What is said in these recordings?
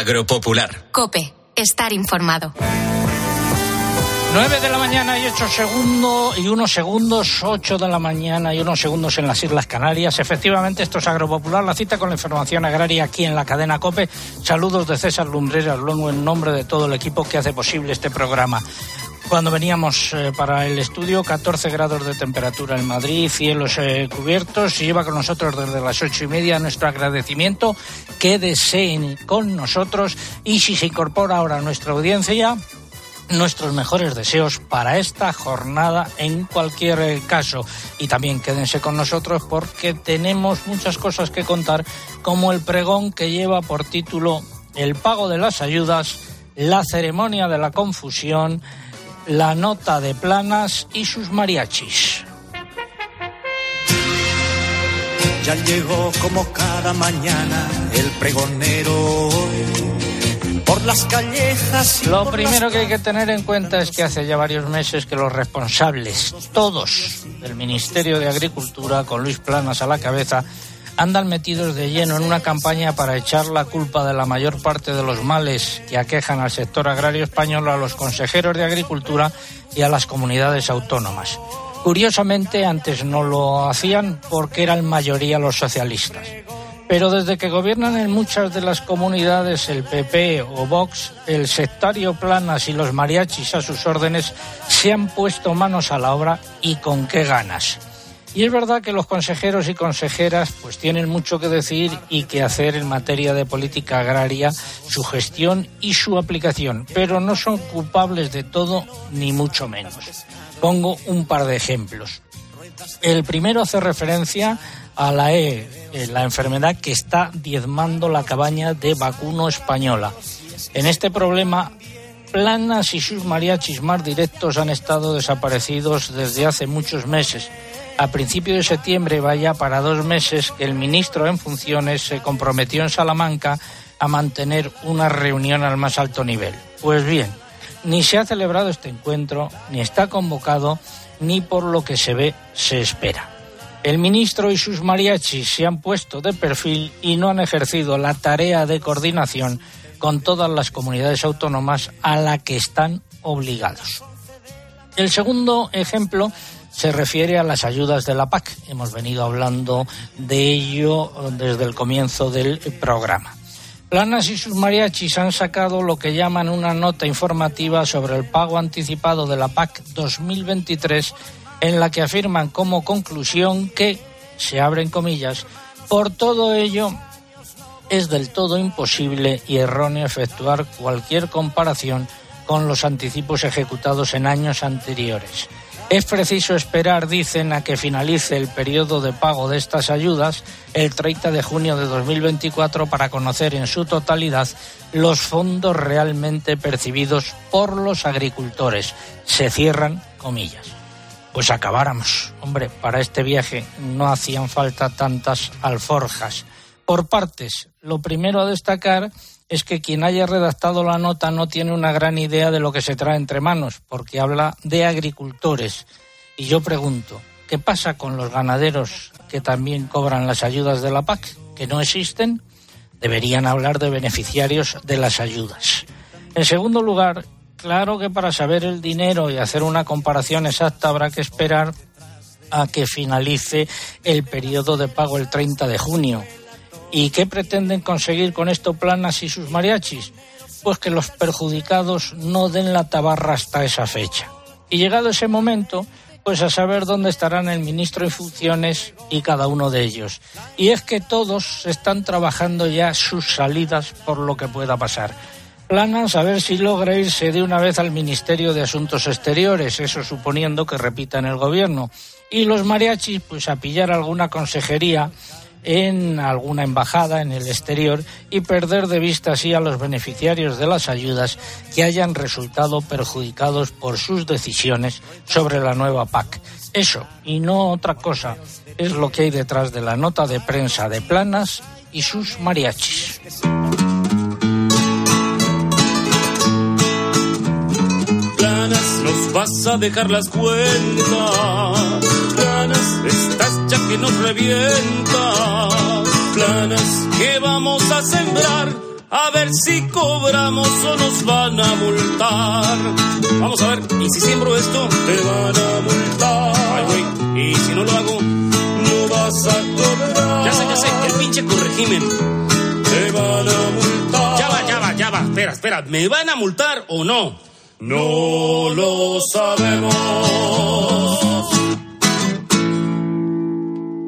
Agropopular. Cope, estar informado. 9 de la mañana y 8 segundos y unos segundos, 8 de la mañana y unos segundos en las Islas Canarias. Efectivamente, esto es Agropopular, la cita con la información agraria aquí en la cadena COPE. Saludos de César Lumbreras Luego en nombre de todo el equipo que hace posible este programa. Cuando veníamos eh, para el estudio, 14 grados de temperatura en Madrid, cielos eh, cubiertos, y lleva con nosotros desde las ocho y media nuestro agradecimiento. Quédese con nosotros y si se incorpora ahora a nuestra audiencia, nuestros mejores deseos para esta jornada en cualquier eh, caso. Y también quédense con nosotros porque tenemos muchas cosas que contar, como el pregón que lleva por título El pago de las ayudas, la ceremonia de la confusión, la nota de planas y sus mariachis. Ya llegó como cada mañana el pregonero por las callejas. Lo primero que hay que tener en cuenta es que hace ya varios meses que los responsables, todos del Ministerio de Agricultura, con Luis Planas a la cabeza, andan metidos de lleno en una campaña para echar la culpa de la mayor parte de los males que aquejan al sector agrario español a los consejeros de Agricultura y a las comunidades autónomas. Curiosamente, antes no lo hacían porque eran mayoría los socialistas. Pero desde que gobiernan en muchas de las comunidades el PP o Vox, el sectario Planas y los mariachis a sus órdenes se han puesto manos a la obra y con qué ganas. Y es verdad que los consejeros y consejeras pues tienen mucho que decir y que hacer en materia de política agraria, su gestión y su aplicación, pero no son culpables de todo ni mucho menos. Pongo un par de ejemplos. El primero hace referencia a la E, eh, la enfermedad que está diezmando la cabaña de vacuno española. En este problema, Planas y sus mariachis más directos han estado desaparecidos desde hace muchos meses. A principios de septiembre, vaya para dos meses, que el ministro en funciones se comprometió en Salamanca a mantener una reunión al más alto nivel. Pues bien, ni se ha celebrado este encuentro, ni está convocado, ni por lo que se ve se espera. El ministro y sus mariachis se han puesto de perfil y no han ejercido la tarea de coordinación con todas las comunidades autónomas a la que están obligados. El segundo ejemplo se refiere a las ayudas de la PAC. Hemos venido hablando de ello desde el comienzo del programa. Planas y sus mariachis han sacado lo que llaman una nota informativa sobre el pago anticipado de la PAC 2023 en la que afirman como conclusión que, se abren comillas, por todo ello es del todo imposible y erróneo efectuar cualquier comparación con los anticipos ejecutados en años anteriores. Es preciso esperar, dicen, a que finalice el periodo de pago de estas ayudas el 30 de junio de 2024 para conocer en su totalidad los fondos realmente percibidos por los agricultores. Se cierran comillas pues acabáramos. Hombre, para este viaje no hacían falta tantas alforjas. Por partes, lo primero a destacar es que quien haya redactado la nota no tiene una gran idea de lo que se trae entre manos, porque habla de agricultores. Y yo pregunto, ¿qué pasa con los ganaderos que también cobran las ayudas de la PAC, que no existen? Deberían hablar de beneficiarios de las ayudas. En segundo lugar, Claro que para saber el dinero y hacer una comparación exacta habrá que esperar a que finalice el periodo de pago el 30 de junio. ¿Y qué pretenden conseguir con esto Planas y sus mariachis? Pues que los perjudicados no den la tabarra hasta esa fecha. Y llegado ese momento, pues a saber dónde estarán el ministro en funciones y cada uno de ellos. Y es que todos están trabajando ya sus salidas por lo que pueda pasar planas a ver si logra irse de una vez al Ministerio de Asuntos Exteriores, eso suponiendo que repita en el gobierno. Y los mariachis, pues a pillar alguna consejería en alguna embajada en el exterior y perder de vista así a los beneficiarios de las ayudas que hayan resultado perjudicados por sus decisiones sobre la nueva PAC. Eso, y no otra cosa, es lo que hay detrás de la nota de prensa de Planas y sus mariachis. vas a dejar las cuentas. Planas, estás ya que nos revienta. Planas, que vamos a sembrar A ver si cobramos o nos van a multar. Vamos a ver, ¿y si siembro esto? Te van a multar. Ay, güey, ¿y si no lo hago? No vas a cobrar. Ya sé, ya sé, el pinche corregimen. Te van a multar. Ya va, ya va, ya va. Espera, espera, ¿me van a multar o no? No lo sabemos.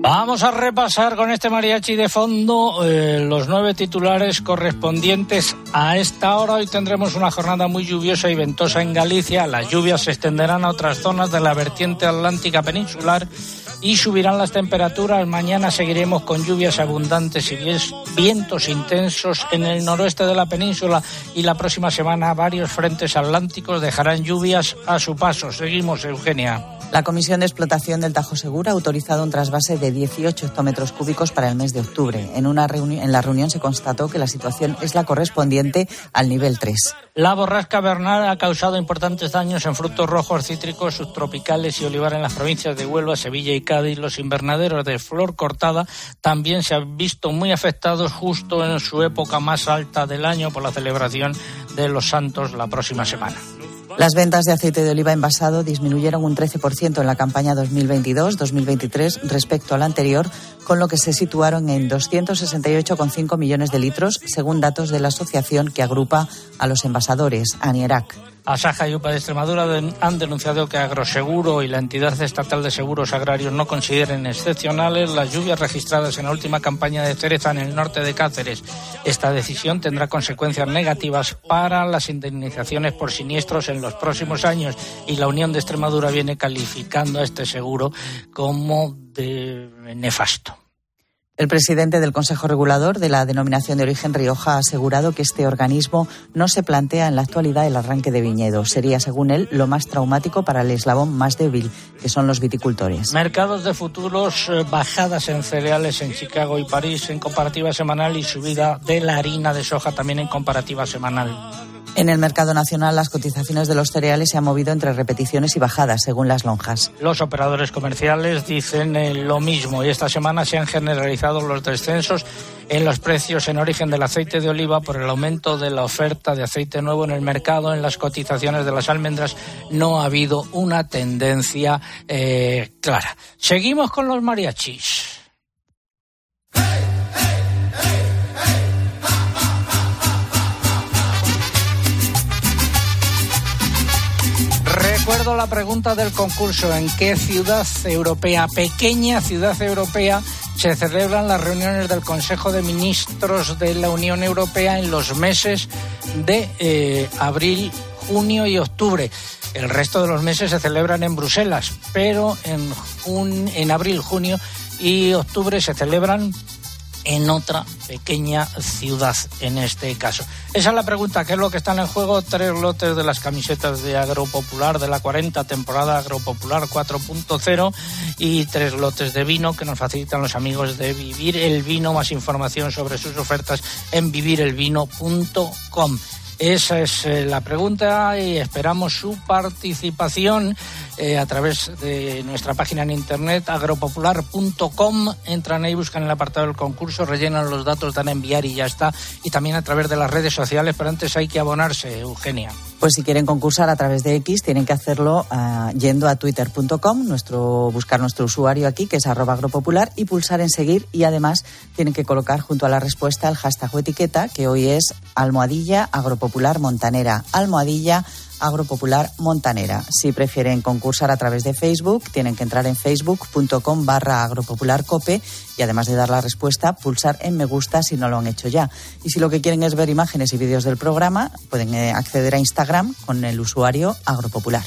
Vamos a repasar con este mariachi de fondo eh, los nueve titulares correspondientes a esta hora. Hoy tendremos una jornada muy lluviosa y ventosa en Galicia. Las lluvias se extenderán a otras zonas de la vertiente atlántica peninsular y subirán las temperaturas. Mañana seguiremos con lluvias abundantes y vientos intensos en el noroeste de la península y la próxima semana varios frentes atlánticos dejarán lluvias a su paso. Seguimos, Eugenia. La Comisión de Explotación del Tajo Segura ha autorizado un trasvase de 18 hectómetros cúbicos para el mes de octubre. En, una en la reunión se constató que la situación es la correspondiente al nivel 3. La borrasca Bernal ha causado importantes daños en frutos rojos, cítricos, subtropicales y olivar en las provincias de Huelva, Sevilla y Cádiz. Los invernaderos de flor cortada también se han visto muy afectados justo en su época más alta del año por la celebración de los santos la próxima semana. Las ventas de aceite de oliva envasado disminuyeron un 13% en la campaña 2022-2023 respecto al anterior, con lo que se situaron en 268,5 millones de litros, según datos de la asociación que agrupa a los envasadores, ANIERAC. Asaja y UPA de Extremadura han denunciado que Agroseguro y la entidad estatal de seguros agrarios no consideren excepcionales las lluvias registradas en la última campaña de cereza en el norte de Cáceres. Esta decisión tendrá consecuencias negativas para las indemnizaciones por siniestros en los próximos años y la Unión de Extremadura viene calificando a este seguro como de nefasto. El presidente del Consejo Regulador de la Denominación de Origen Rioja ha asegurado que este organismo no se plantea en la actualidad el arranque de viñedo. Sería, según él, lo más traumático para el eslabón más débil, que son los viticultores. Mercados de futuros, eh, bajadas en cereales en Chicago y París en comparativa semanal y subida de la harina de soja también en comparativa semanal. En el mercado nacional, las cotizaciones de los cereales se han movido entre repeticiones y bajadas, según las lonjas. Los operadores comerciales dicen eh, lo mismo y esta semana se han generalizado los descensos en los precios en origen del aceite de oliva por el aumento de la oferta de aceite nuevo en el mercado. En las cotizaciones de las almendras no ha habido una tendencia eh, clara. Seguimos con los mariachis. Recuerdo la pregunta del concurso. ¿En qué ciudad europea, pequeña ciudad europea, se celebran las reuniones del Consejo de Ministros de la Unión Europea en los meses de eh, abril, junio y octubre? El resto de los meses se celebran en Bruselas, pero en, en abril, junio y octubre se celebran en otra pequeña ciudad en este caso. Esa es la pregunta, ¿qué es lo que están en juego? Tres lotes de las camisetas de Agropopular de la 40 temporada Agropopular 4.0 y tres lotes de vino que nos facilitan los amigos de Vivir el Vino. Más información sobre sus ofertas en vivirelvino.com. Esa es eh, la pregunta y esperamos su participación eh, a través de nuestra página en internet agropopular.com. Entran ahí, buscan el apartado del concurso, rellenan los datos, dan a enviar y ya está. Y también a través de las redes sociales, pero antes hay que abonarse, Eugenia. Pues si quieren concursar a través de X, tienen que hacerlo ah, yendo a twitter.com, nuestro, buscar nuestro usuario aquí, que es arroba agropopular, y pulsar en seguir. Y además tienen que colocar junto a la respuesta el hashtag o etiqueta, que hoy es almohadilla agropopular montanera. Almohadilla Agropopular Montanera. Si prefieren concursar a través de Facebook, tienen que entrar en facebook.com barra agropopularcope y además de dar la respuesta, pulsar en me gusta si no lo han hecho ya. Y si lo que quieren es ver imágenes y vídeos del programa, pueden eh, acceder a Instagram con el usuario agropopular.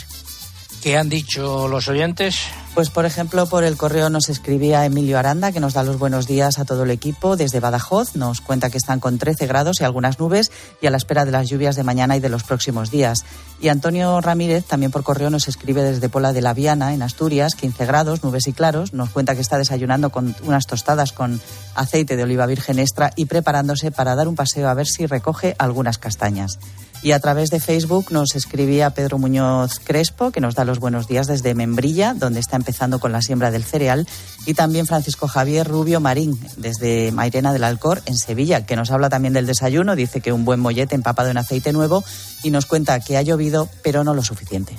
¿Qué han dicho los oyentes? Pues, por ejemplo, por el correo nos escribía Emilio Aranda, que nos da los buenos días a todo el equipo desde Badajoz. Nos cuenta que están con 13 grados y algunas nubes y a la espera de las lluvias de mañana y de los próximos días. Y Antonio Ramírez, también por correo, nos escribe desde Pola de la Viana, en Asturias, 15 grados, nubes y claros. Nos cuenta que está desayunando con unas tostadas con aceite de oliva virgen extra y preparándose para dar un paseo a ver si recoge algunas castañas. Y a través de Facebook nos escribía Pedro Muñoz Crespo, que nos da los buenos días desde Membrilla, donde está empezando con la siembra del cereal, y también Francisco Javier Rubio Marín, desde Mairena del Alcor, en Sevilla, que nos habla también del desayuno, dice que un buen mollete empapado en aceite nuevo y nos cuenta que ha llovido, pero no lo suficiente.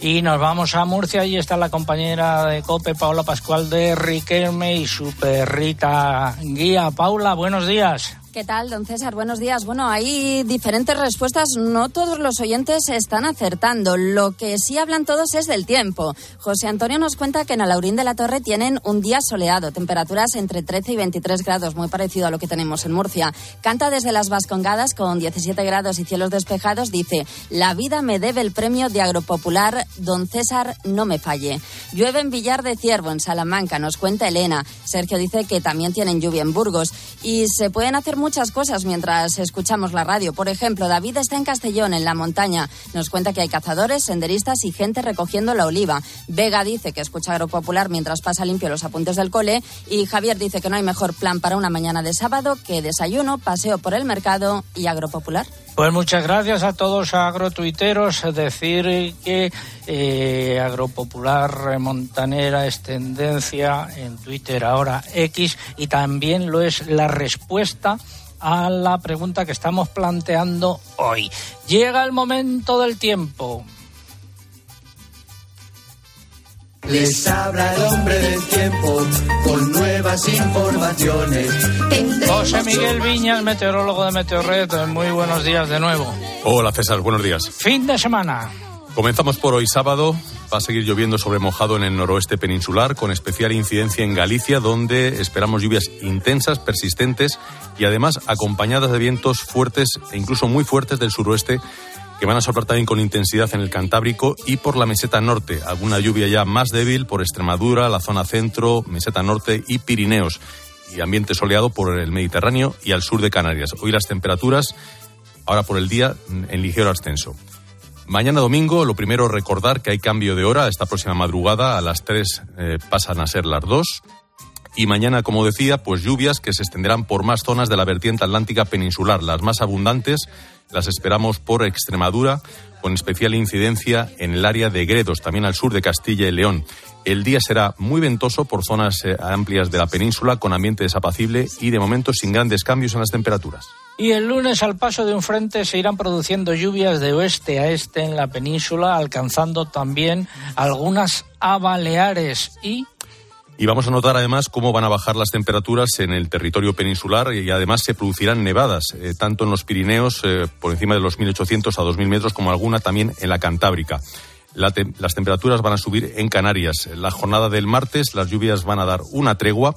Y nos vamos a Murcia, y está la compañera de COPE, Paula Pascual de Riquelme y su perrita guía. Paula, buenos días. ¿Qué tal, don César? Buenos días. Bueno, hay diferentes respuestas. No todos los oyentes están acertando. Lo que sí hablan todos es del tiempo. José Antonio nos cuenta que en Alaurín de la Torre tienen un día soleado, temperaturas entre 13 y 23 grados, muy parecido a lo que tenemos en Murcia. Canta desde las Vascongadas con 17 grados y cielos despejados. Dice, la vida me debe el premio de agropopular. Don César, no me falle. Llueve en Villar de Ciervo, en Salamanca, nos cuenta Elena. Sergio dice que también tienen lluvia en Burgos. Y se pueden hacer muchas cosas mientras escuchamos la radio. Por ejemplo, David está en Castellón, en la montaña. Nos cuenta que hay cazadores, senderistas y gente recogiendo la oliva. Vega dice que escucha Agropopular mientras pasa limpio los apuntes del cole. Y Javier dice que no hay mejor plan para una mañana de sábado que desayuno, paseo por el mercado y Agropopular. Pues muchas gracias a todos agrotuiteros. Decir que eh, Agropopular Montanera es tendencia en Twitter ahora X y también lo es la respuesta a la pregunta que estamos planteando hoy. Llega el momento del tiempo. Les habla el hombre del tiempo con nuevas informaciones. José Miguel Viñas, meteorólogo de Meteorred, muy buenos días de nuevo. Hola César, buenos días. Fin de semana. Comenzamos por hoy sábado. Va a seguir lloviendo sobre mojado en el noroeste peninsular, con especial incidencia en Galicia, donde esperamos lluvias intensas, persistentes y además acompañadas de vientos fuertes e incluso muy fuertes del suroeste que van a soplar también con intensidad en el Cantábrico y por la meseta norte. Alguna lluvia ya más débil por Extremadura, la zona centro, meseta norte y Pirineos. Y ambiente soleado por el Mediterráneo y al sur de Canarias. Hoy las temperaturas, ahora por el día, en ligero ascenso. Mañana domingo, lo primero recordar que hay cambio de hora. Esta próxima madrugada a las 3 eh, pasan a ser las 2. Y mañana, como decía, pues lluvias que se extenderán por más zonas de la vertiente atlántica peninsular. Las más abundantes las esperamos por Extremadura, con especial incidencia en el área de Gredos, también al sur de Castilla y León. El día será muy ventoso por zonas eh, amplias de la península, con ambiente desapacible y de momento sin grandes cambios en las temperaturas. Y el lunes, al paso de un frente, se irán produciendo lluvias de oeste a este en la península, alcanzando también algunas a Baleares y y vamos a notar además cómo van a bajar las temperaturas en el territorio peninsular y además se producirán nevadas, eh, tanto en los Pirineos eh, por encima de los 1.800 a 2.000 metros como alguna también en la Cantábrica. las temperaturas van a subir en Canarias. La jornada del martes las lluvias van a dar una tregua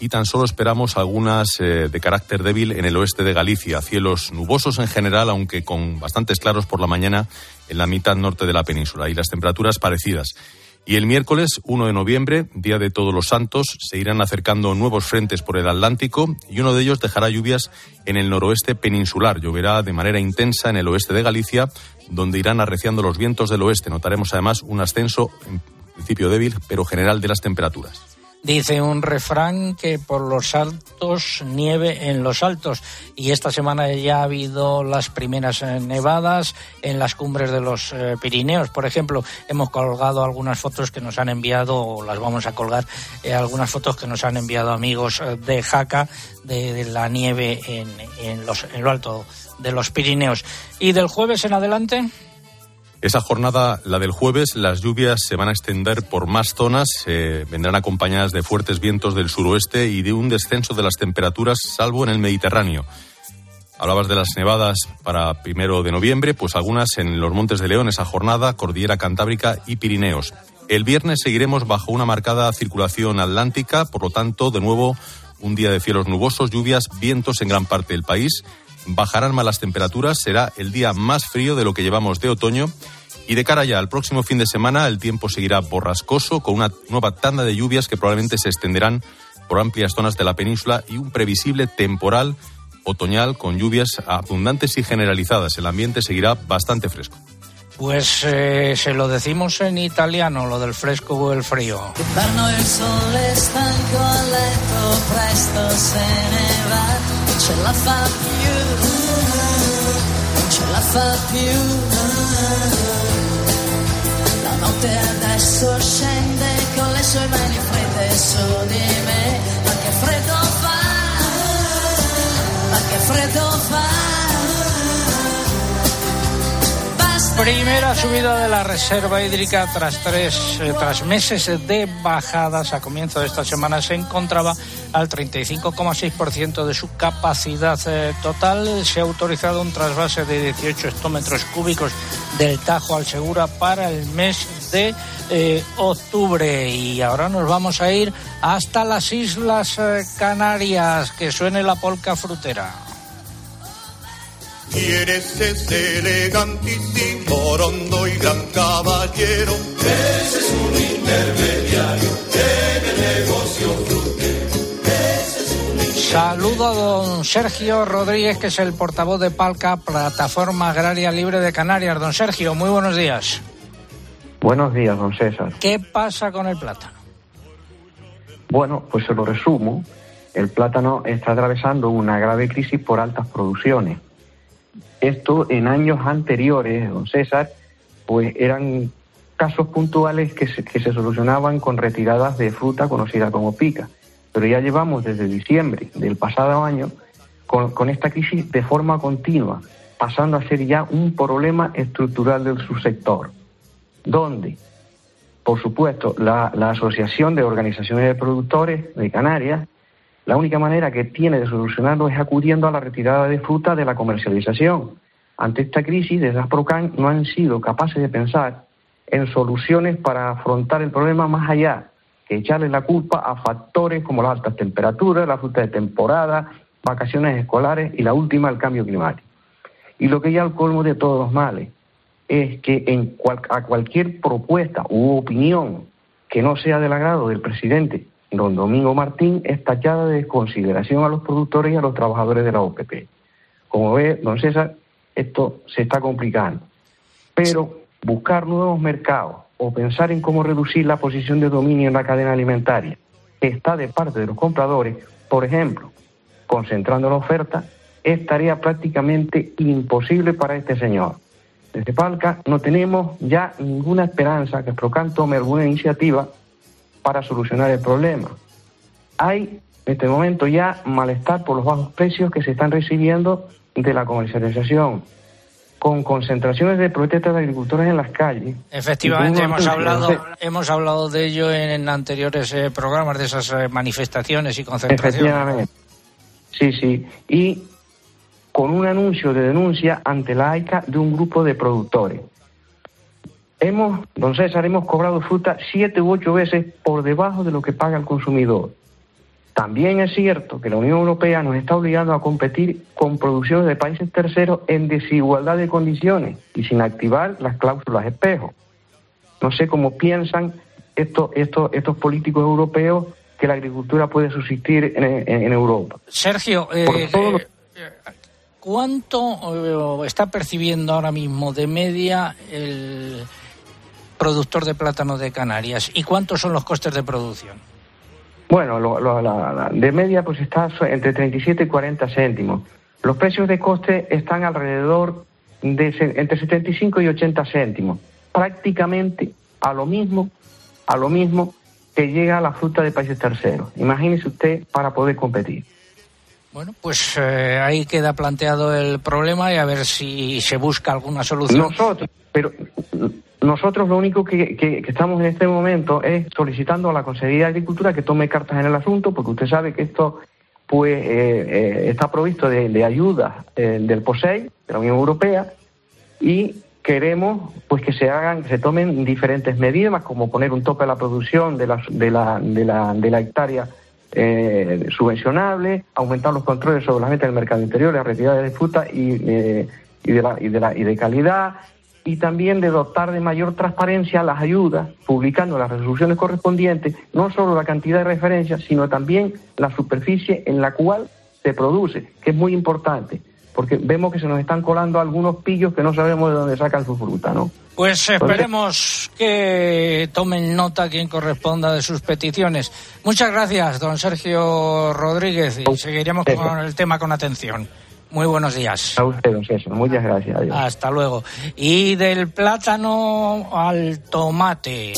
y tan solo esperamos algunas eh, de carácter débil en el oeste de Galicia. Cielos nubosos en general, aunque con bastantes claros por la mañana en la mitad norte de la península y las temperaturas parecidas. Y el miércoles 1 de noviembre, Día de Todos los Santos, se irán acercando nuevos frentes por el Atlántico y uno de ellos dejará lluvias en el noroeste peninsular. Lloverá de manera intensa en el oeste de Galicia, donde irán arreciando los vientos del oeste. Notaremos además un ascenso, en principio débil, pero general de las temperaturas. Dice un refrán que por los altos nieve en los altos y esta semana ya ha habido las primeras eh, nevadas en las cumbres de los eh, Pirineos. Por ejemplo, hemos colgado algunas fotos que nos han enviado, o las vamos a colgar, eh, algunas fotos que nos han enviado amigos de Jaca de, la nieve en, en, los, en lo alto de los Pirineos. ¿Y del jueves en adelante? Esa jornada, la del jueves, las lluvias se van a extender por más zonas, vendrán acompañadas de fuertes vientos del suroeste y de un descenso de las temperaturas, salvo en el Mediterráneo. Hablabas de las nevadas para primero de noviembre, pues algunas en los Montes de León, esa jornada, Cordillera Cantábrica y Pirineos. El viernes seguiremos bajo una marcada circulación atlántica, por lo tanto, de nuevo, un día de cielos nubosos, lluvias, vientos en gran parte del país bajarán más las temperaturas, será el día más frío de lo que llevamos de otoño y de cara ya al próximo fin de semana el tiempo seguirá borrascoso con una nueva tanda de lluvias que probablemente se extenderán por amplias zonas de la península y un previsible temporal otoñal con lluvias abundantes y generalizadas. El ambiente seguirá bastante fresco. Pues eh, se lo decimos en italiano, lo del fresco o el frío. Non ce la fa più, non ce la fa più. La notte adesso scende con le sue mani fredde su di me, ma che freddo fa, ma che freddo fa. Primera subida de la reserva hídrica tras tres eh, tras meses de bajadas a comienzo de esta semana se encontraba al 35,6% de su capacidad eh, total. Se ha autorizado un trasvase de 18 hectómetros cúbicos del Tajo al Segura para el mes de eh, octubre. Y ahora nos vamos a ir hasta las Islas Canarias, que suene la polca frutera. ¿Quién es ese elegantísimo, rondo y gran caballero? Ese es un intermediario en el negocio Saludo a don Sergio Rodríguez, que es el portavoz de Palca, Plataforma Agraria Libre de Canarias. Don Sergio, muy buenos días. Buenos días, don César. ¿Qué pasa con el plátano? Bueno, pues se lo resumo. El plátano está atravesando una grave crisis por altas producciones. Esto en años anteriores, don César, pues eran casos puntuales que se, que se solucionaban con retiradas de fruta conocida como pica. Pero ya llevamos desde diciembre del pasado año con, esta crisis de forma continua, pasando a ser ya un problema estructural del subsector. ¿Dónde? Por supuesto, la Asociación de Organizaciones de Productores de Canarias, la única manera que tiene de solucionarlo es acudiendo a la retirada de fruta de la comercialización. Ante esta crisis, desde Asprocan no han sido capaces de pensar en soluciones para afrontar el problema más allá que echarle la culpa a factores como las altas temperaturas, la fruta de temporada, vacaciones escolares y la última, el cambio climático. Y lo que ya el colmo de todos los males es que en cual- a cualquier propuesta u opinión que no sea del agrado del presidente don Domingo Martín es tachada de desconsideración a los productores y a los trabajadores de la OPP. Como ve, don César, esto se está complicando. Pero buscar nuevos mercados o pensar en cómo reducir la posición de dominio en la cadena alimentaria que está de parte de los compradores, por ejemplo, concentrando la oferta, es tarea prácticamente imposible para este señor. Desde Palca no tenemos ya ninguna esperanza que Procan tome alguna iniciativa para solucionar el problema. Hay en este momento ya malestar por los bajos precios que se están recibiendo de la comercialización, con concentraciones de protestas de agricultores en las calles. Efectivamente, hemos hablado, hemos hablado de ello en anteriores eh, programas, de esas eh, manifestaciones y concentraciones. Efectivamente. Sí, sí. Y con un anuncio de denuncia ante la AICA de un grupo de productores. Hemos, don César, hemos cobrado fruta siete u ocho veces por debajo de lo que paga el consumidor. También es cierto que la Unión Europea nos está obligando a competir con producciones de países terceros en desigualdad de condiciones y sin activar las cláusulas espejo. No sé cómo piensan estos, estos, estos políticos europeos que la agricultura puede subsistir en, en- en Europa. Sergio, eh, todo eh, ¿cuánto está percibiendo ahora mismo de media el productor de plátano de Canarias y cuántos son los costes de producción? Bueno, lo- lo- la- la- de media pues está entre 37 y 40 céntimos. Los precios de coste están alrededor de entre 75 y 80 céntimos, prácticamente a lo mismo, a lo mismo que llega la fruta de países terceros. Imagínese usted para poder competir. Bueno, pues eh, ahí queda planteado el problema y a ver si se busca alguna solución. Nosotros, pero nosotros lo único que, estamos en este momento es solicitando a la Consejería de Agricultura que tome cartas en el asunto, porque usted sabe que esto pues eh, eh, está provisto de, de ayuda eh, del POSEI, de la Unión Europea, y queremos pues que se hagan, que se tomen diferentes medidas, como poner un tope a la producción de la, de la, de la, la hectárea eh, subvencionable, aumentar los controles sobre las ventas del mercado interior, la retirada de fruta y, y, de la, y, de la, y de calidad, y también de dotar de mayor transparencia las ayudas, publicando las resoluciones correspondientes, no solo la cantidad de referencias, sino también la superficie en la cual se produce, que es muy importante. porque vemos que se nos están colando algunos pillos que no sabemos de dónde sacan su fruta, ¿no? Pues esperemos que tomen nota quien corresponda de sus peticiones. Muchas gracias, don Sergio Rodríguez, y seguiremos con el tema con atención. Muy buenos días. A usted, don César. Muchas gracias. Adiós. Hasta luego. Y del plátano al tomate.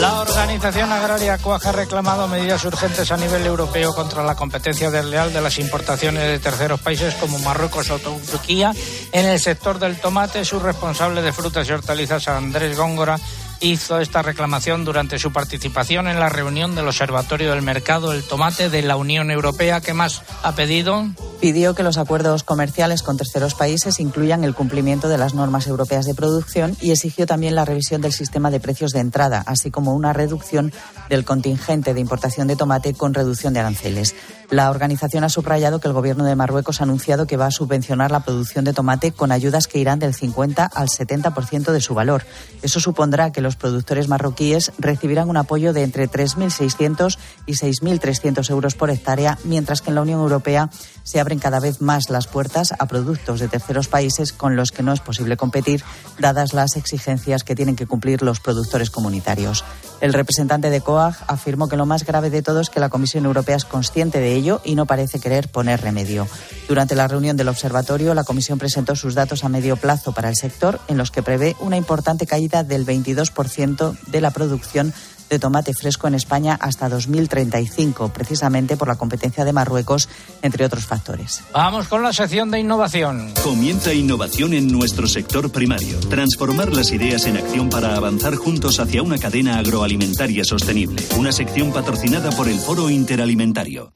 La Organización Agraria Cuaja ha reclamado medidas urgentes a nivel europeo contra la competencia desleal de las importaciones de terceros países como Marruecos o Turquía en el sector del tomate. Su responsable de frutas y hortalizas, Andrés Góngora, hizo esta reclamación durante su participación en la reunión del Observatorio del Mercado del Tomate de la Unión Europea. ¿Qué más ha pedido? Pidió que los acuerdos comerciales con terceros países incluyan el cumplimiento de las normas europeas de producción y exigió también la revisión del sistema de precios de entrada, así como una reducción del contingente de importación de tomate con reducción de aranceles. La organización ha subrayado que el gobierno de Marruecos ha anunciado que va a subvencionar la producción de tomate con ayudas que irán del 50 al 70% de su valor. Eso supondrá que los productores marroquíes recibirán un apoyo de entre 3.600 y 6.300 euros por hectárea, mientras que en la Unión Europea se abren cada vez más las puertas a productos de terceros países con los que no es posible competir, dadas las exigencias que tienen que cumplir los productores comunitarios. El representante de COAG afirmó que lo más grave de todo es que la Comisión Europea es consciente de ello y no parece querer poner remedio. Durante la reunión del observatorio, la Comisión presentó sus datos a medio plazo para el sector, en los que prevé una importante caída del 22% de la producción de tomate fresco en España hasta 2035, precisamente por la competencia de Marruecos, entre otros factores. Vamos con la sección de innovación. Comienza innovación en nuestro sector primario. Transformar las ideas en acción para avanzar juntos hacia una cadena agroalimentaria sostenible. Una sección patrocinada por el Foro Interalimentario.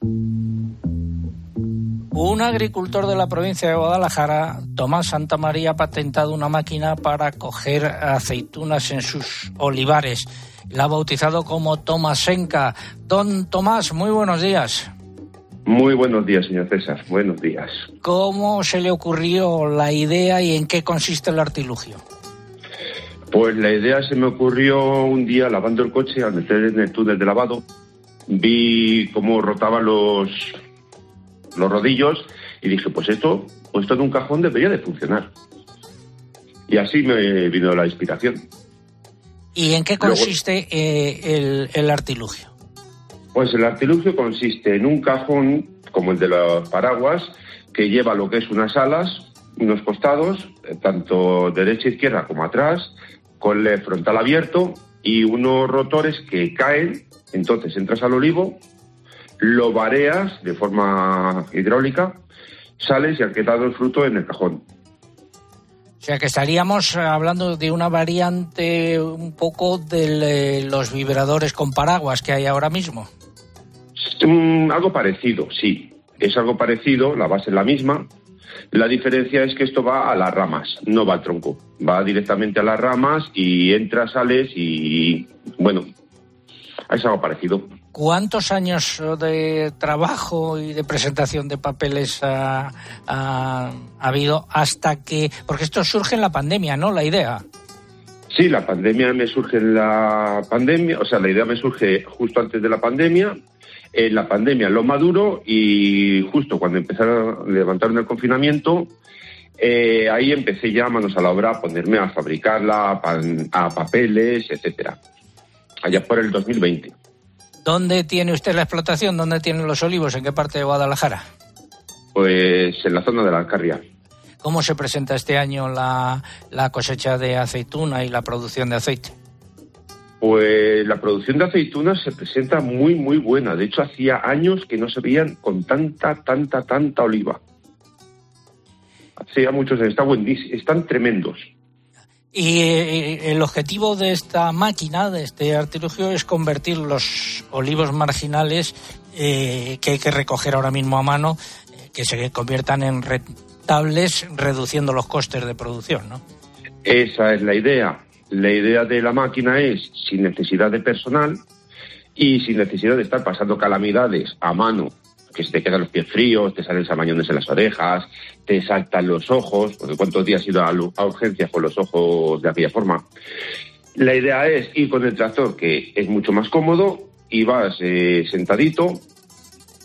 Un agricultor de la provincia de Guadalajara, Tomás Santamaría, ha patentado una máquina para coger aceitunas en sus olivares. La ha bautizado como Tomasenka. Don Tomás, muy buenos días. Muy buenos días, señor César. Buenos días. ¿Cómo se le ocurrió la idea y en qué consiste el artilugio? Pues la idea se me ocurrió un día lavando el coche al meter en el túnel de lavado. Vi cómo rotaban los, los rodillos y dije, pues esto, pues esto en un cajón debería de funcionar. Y así me vino la inspiración. ¿Y en qué consiste eh, el, el artilugio? Pues el artilugio consiste en un cajón, como el de los paraguas, que lleva lo que es unas alas, unos costados, eh, tanto derecha, izquierda como atrás, con el frontal abierto y unos rotores que caen. Entonces entras al olivo, lo vareas de forma hidráulica, sales y ha quedado el fruto en el cajón. O sea que estaríamos hablando de una variante un poco de eh, los vibradores con paraguas que hay ahora mismo. Mm, algo parecido, sí. Es algo parecido, la base es la misma. La diferencia es que esto va a las ramas, no va al tronco. Va directamente a las ramas y entras, sales y, bueno, es algo parecido. ¿Cuántos años de trabajo y de presentación de papeles ha, ha- ha habido hasta que... Porque esto surge en la pandemia, ¿no? La idea. Sí, la pandemia me surge en la pandemia, o sea, la idea me surge justo antes de la pandemia. En la pandemia lo maduro y justo cuando empezaron a levantarme el confinamiento, eh, ahí empecé ya manos a la obra a ponerme a fabricarla, a, pan- a papeles, etcétera. Allá por el 2020. ¿Dónde tiene usted la explotación? ¿Dónde tienen los olivos? ¿En qué parte de Guadalajara? Pues en la zona de la Alcarria. ¿Cómo se presenta este año la, la cosecha de aceituna y la producción de aceite? Pues la producción de aceitunas se presenta muy, muy buena. De hecho, hacía años que no se veían con tanta, tanta, tanta oliva. Hacía muchos años. Está buenísimo. Están tremendos. Y eh, el objetivo de esta máquina, de este artilugio, es convertir los olivos marginales eh, que hay que recoger ahora mismo a mano, eh, que se conviertan en rentables, reduciendo los costes de producción, ¿no? Esa es la idea. La idea de la máquina es sin necesidad de personal y sin necesidad de estar pasando calamidades a mano, que se te quedan los pies fríos, te salen samañones en las orejas, te saltan los ojos, porque cuántos días has ido a, a urgencias con los ojos de aquella forma. La idea es ir con el tractor, que es mucho más cómodo, y vas eh, sentadito,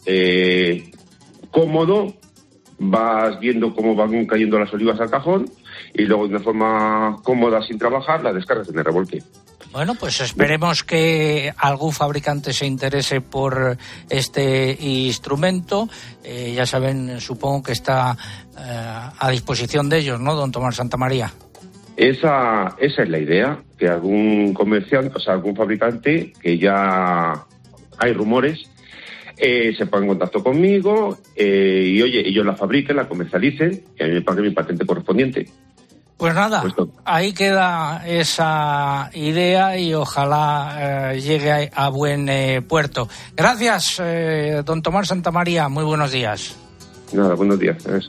eh, cómodo, vas viendo cómo van cayendo las olivas al cajón y luego de una forma cómoda sin trabajar la descargas en el remolque. Bueno, pues esperemos que algún fabricante se interese por este instrumento. Eh, ya saben, supongo que está eh, a disposición de ellos, ¿no, don Tomás Santamaría? Esa, esa es la idea, que algún comerciante, o sea, algún fabricante que ya hay rumores, eh, se ponga en contacto conmigo eh, y oye, ellos la fabriquen, la comercialicen y a mí me pague mi patente correspondiente. Pues nada, ahí queda esa idea y ojalá eh, llegue a, buen eh, puerto. Gracias, eh, don Tomás Santamaría. Muy buenos días. Nada, buenos días. Es.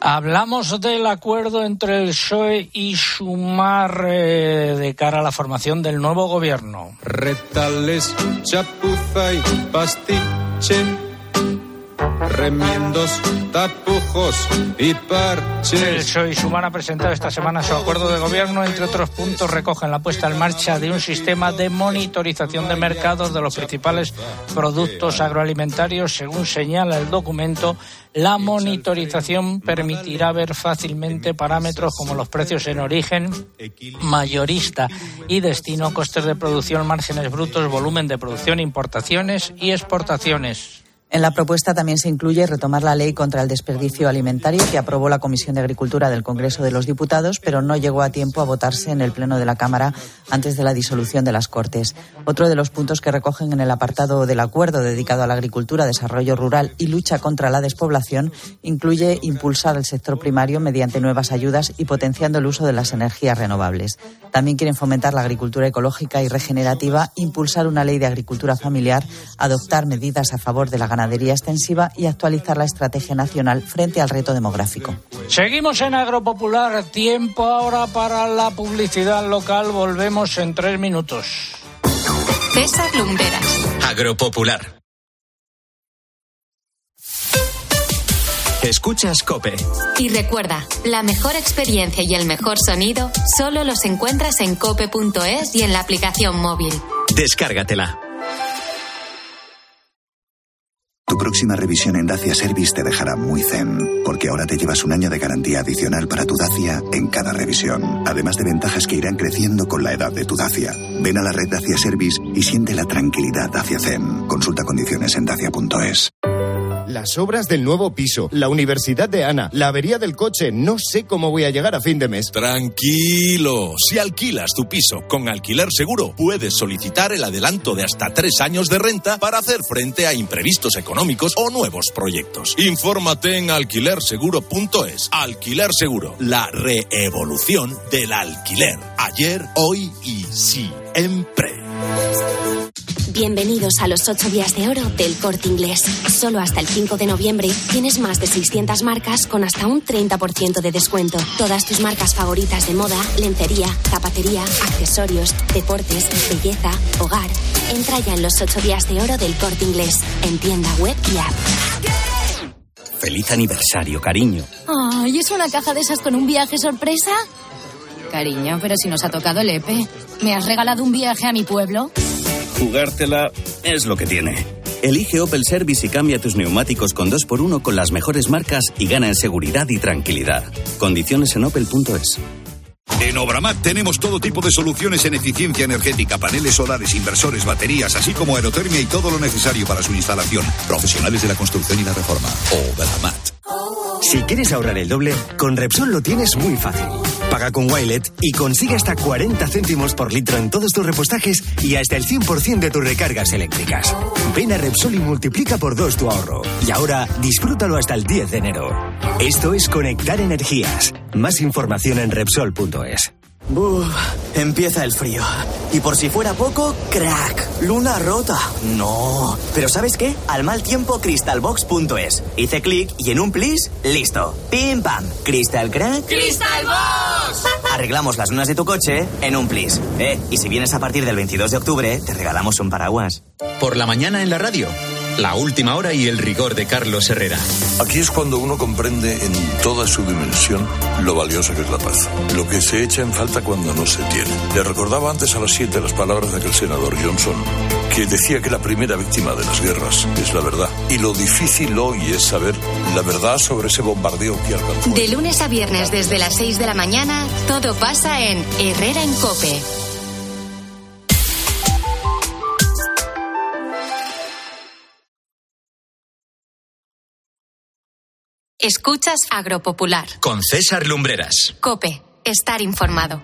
Hablamos del acuerdo entre el PSOE y Sumar eh, de cara a la formación del nuevo gobierno. Remiendos, tapujos y parches. El PSOE y ha presentado esta semana su acuerdo de gobierno. Entre otros puntos, recogen la puesta en marcha de un sistema de monitorización de mercados de los principales productos agroalimentarios. Según señala el documento, la monitorización permitirá ver fácilmente parámetros como los precios en origen, mayorista y destino, costes de producción, márgenes brutos, volumen de producción, importaciones y exportaciones. En la propuesta también se incluye retomar la ley contra el desperdicio alimentario que aprobó la Comisión de Agricultura del Congreso de los Diputados, pero no llegó a tiempo a votarse en el Pleno de la Cámara antes de la disolución de las Cortes. Otro de los puntos que recogen en el apartado del acuerdo dedicado a la agricultura, desarrollo rural y lucha contra la despoblación incluye impulsar el sector primario mediante nuevas ayudas y potenciando el uso de las energías renovables. También quieren fomentar la agricultura ecológica y regenerativa, impulsar una ley de agricultura familiar, adoptar medidas a favor de la extensiva y actualizar la estrategia nacional frente al reto demográfico. Seguimos en Agropopular. Tiempo ahora para la publicidad local. Volvemos en tres minutos. César Lumberas. Agropopular. Escuchas Cope. Y recuerda, la mejor experiencia y el mejor sonido solo los encuentras en cope.es y en la aplicación móvil. Descárgatela. Tu próxima revisión en Dacia Service te dejará muy zen, porque ahora te llevas un año de garantía adicional para tu Dacia en cada revisión, además de ventajas que irán creciendo con la edad de tu Dacia. Ven a la red Dacia Service y siente la tranquilidad Dacia Zen. Consulta condiciones en dacia.es. Las obras del nuevo piso, la universidad de Ana, la avería del coche. No sé cómo voy a llegar a fin de mes. Tranquilo. Si alquilas tu piso con alquiler seguro, puedes solicitar el adelanto de hasta tres años de renta para hacer frente a imprevistos económicos o nuevos proyectos. Infórmate en alquilerseguro.es. Alquiler Seguro, la reevolución del alquiler. Ayer, hoy y siempre. Bienvenidos a los 8 días de oro del corte inglés. Solo hasta el 5 de noviembre tienes más de 600 marcas con hasta un 30% de descuento. Todas tus marcas favoritas de moda, lencería, zapatería, accesorios, deportes, belleza, hogar. Entra ya en los 8 días de oro del corte inglés, en tienda web y app. Feliz aniversario, cariño. Ay, ¿es una caja de esas con un viaje sorpresa? Cariño, pero si nos ha tocado el EPE. ¿Me has regalado un viaje a mi pueblo? Jugártela es lo que tiene. Elige Opel Service y cambia tus neumáticos con 2x1 con las mejores marcas y gana en seguridad y tranquilidad. Condiciones en opel.es. En Obramat tenemos todo tipo de soluciones en eficiencia energética, paneles solares, inversores, baterías, así como aerotermia y todo lo necesario para su instalación. Profesionales de la construcción y la reforma. Obramat. Si quieres ahorrar el doble, con Repsol lo tienes muy fácil. Paga con Wilet y consigue hasta 40 céntimos por litro en todos tus repostajes y hasta el 100% de tus recargas eléctricas. Ven a Repsol y multiplica por dos tu ahorro. Y ahora disfrútalo hasta el 10 de enero. Esto es Conectar Energías. Más información en Repsol.es. Buf, empieza el frío. Y por si fuera poco, crack, luna rota. No. Pero ¿sabes qué? Al mal tiempo, crystalbox.es. Hice clic y en un plis, listo. Pim pam. Crystal crack. ¡Crystal Box! Arreglamos las lunas de tu coche en un plis. Eh, y si vienes a partir del 22 de octubre, te regalamos un paraguas. Por la mañana en la radio. La última hora y el rigor de Carlos Herrera. Aquí es cuando uno comprende en toda su dimensión lo valiosa que es la paz. Lo que se echa en falta cuando no se tiene. Le recordaba antes a las 7 las palabras de aquel senador Johnson, que decía que la primera víctima de las guerras es la verdad. Y lo difícil hoy es saber la verdad sobre ese bombardeo que alcanzó. De lunes a viernes desde las 6 de la mañana, todo pasa en Herrera en Cope. Escuchas Agropopular. Con César Lumbreras. Cope, estar informado.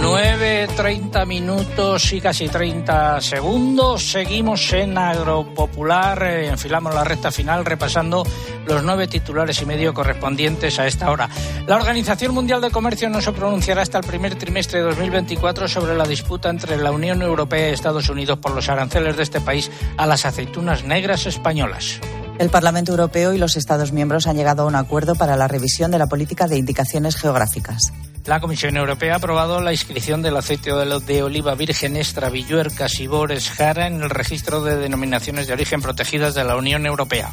9.30 minutos y casi 30 segundos. Seguimos en Agropopular. eh, Enfilamos la recta final repasando los nueve titulares y medio correspondientes a esta hora. La Organización Mundial de Comercio no se pronunciará hasta el primer trimestre de 2024 sobre la disputa entre la Unión Europea y Estados Unidos por los aranceles de este país a las aceitunas negras españolas. El Parlamento Europeo y los Estados miembros han llegado a un acuerdo para la revisión de la política de indicaciones geográficas. La Comisión Europea ha aprobado la inscripción del aceite de oliva virgen extra Villuerca Sibores Jara en el registro de denominaciones de origen protegidas de la Unión Europea.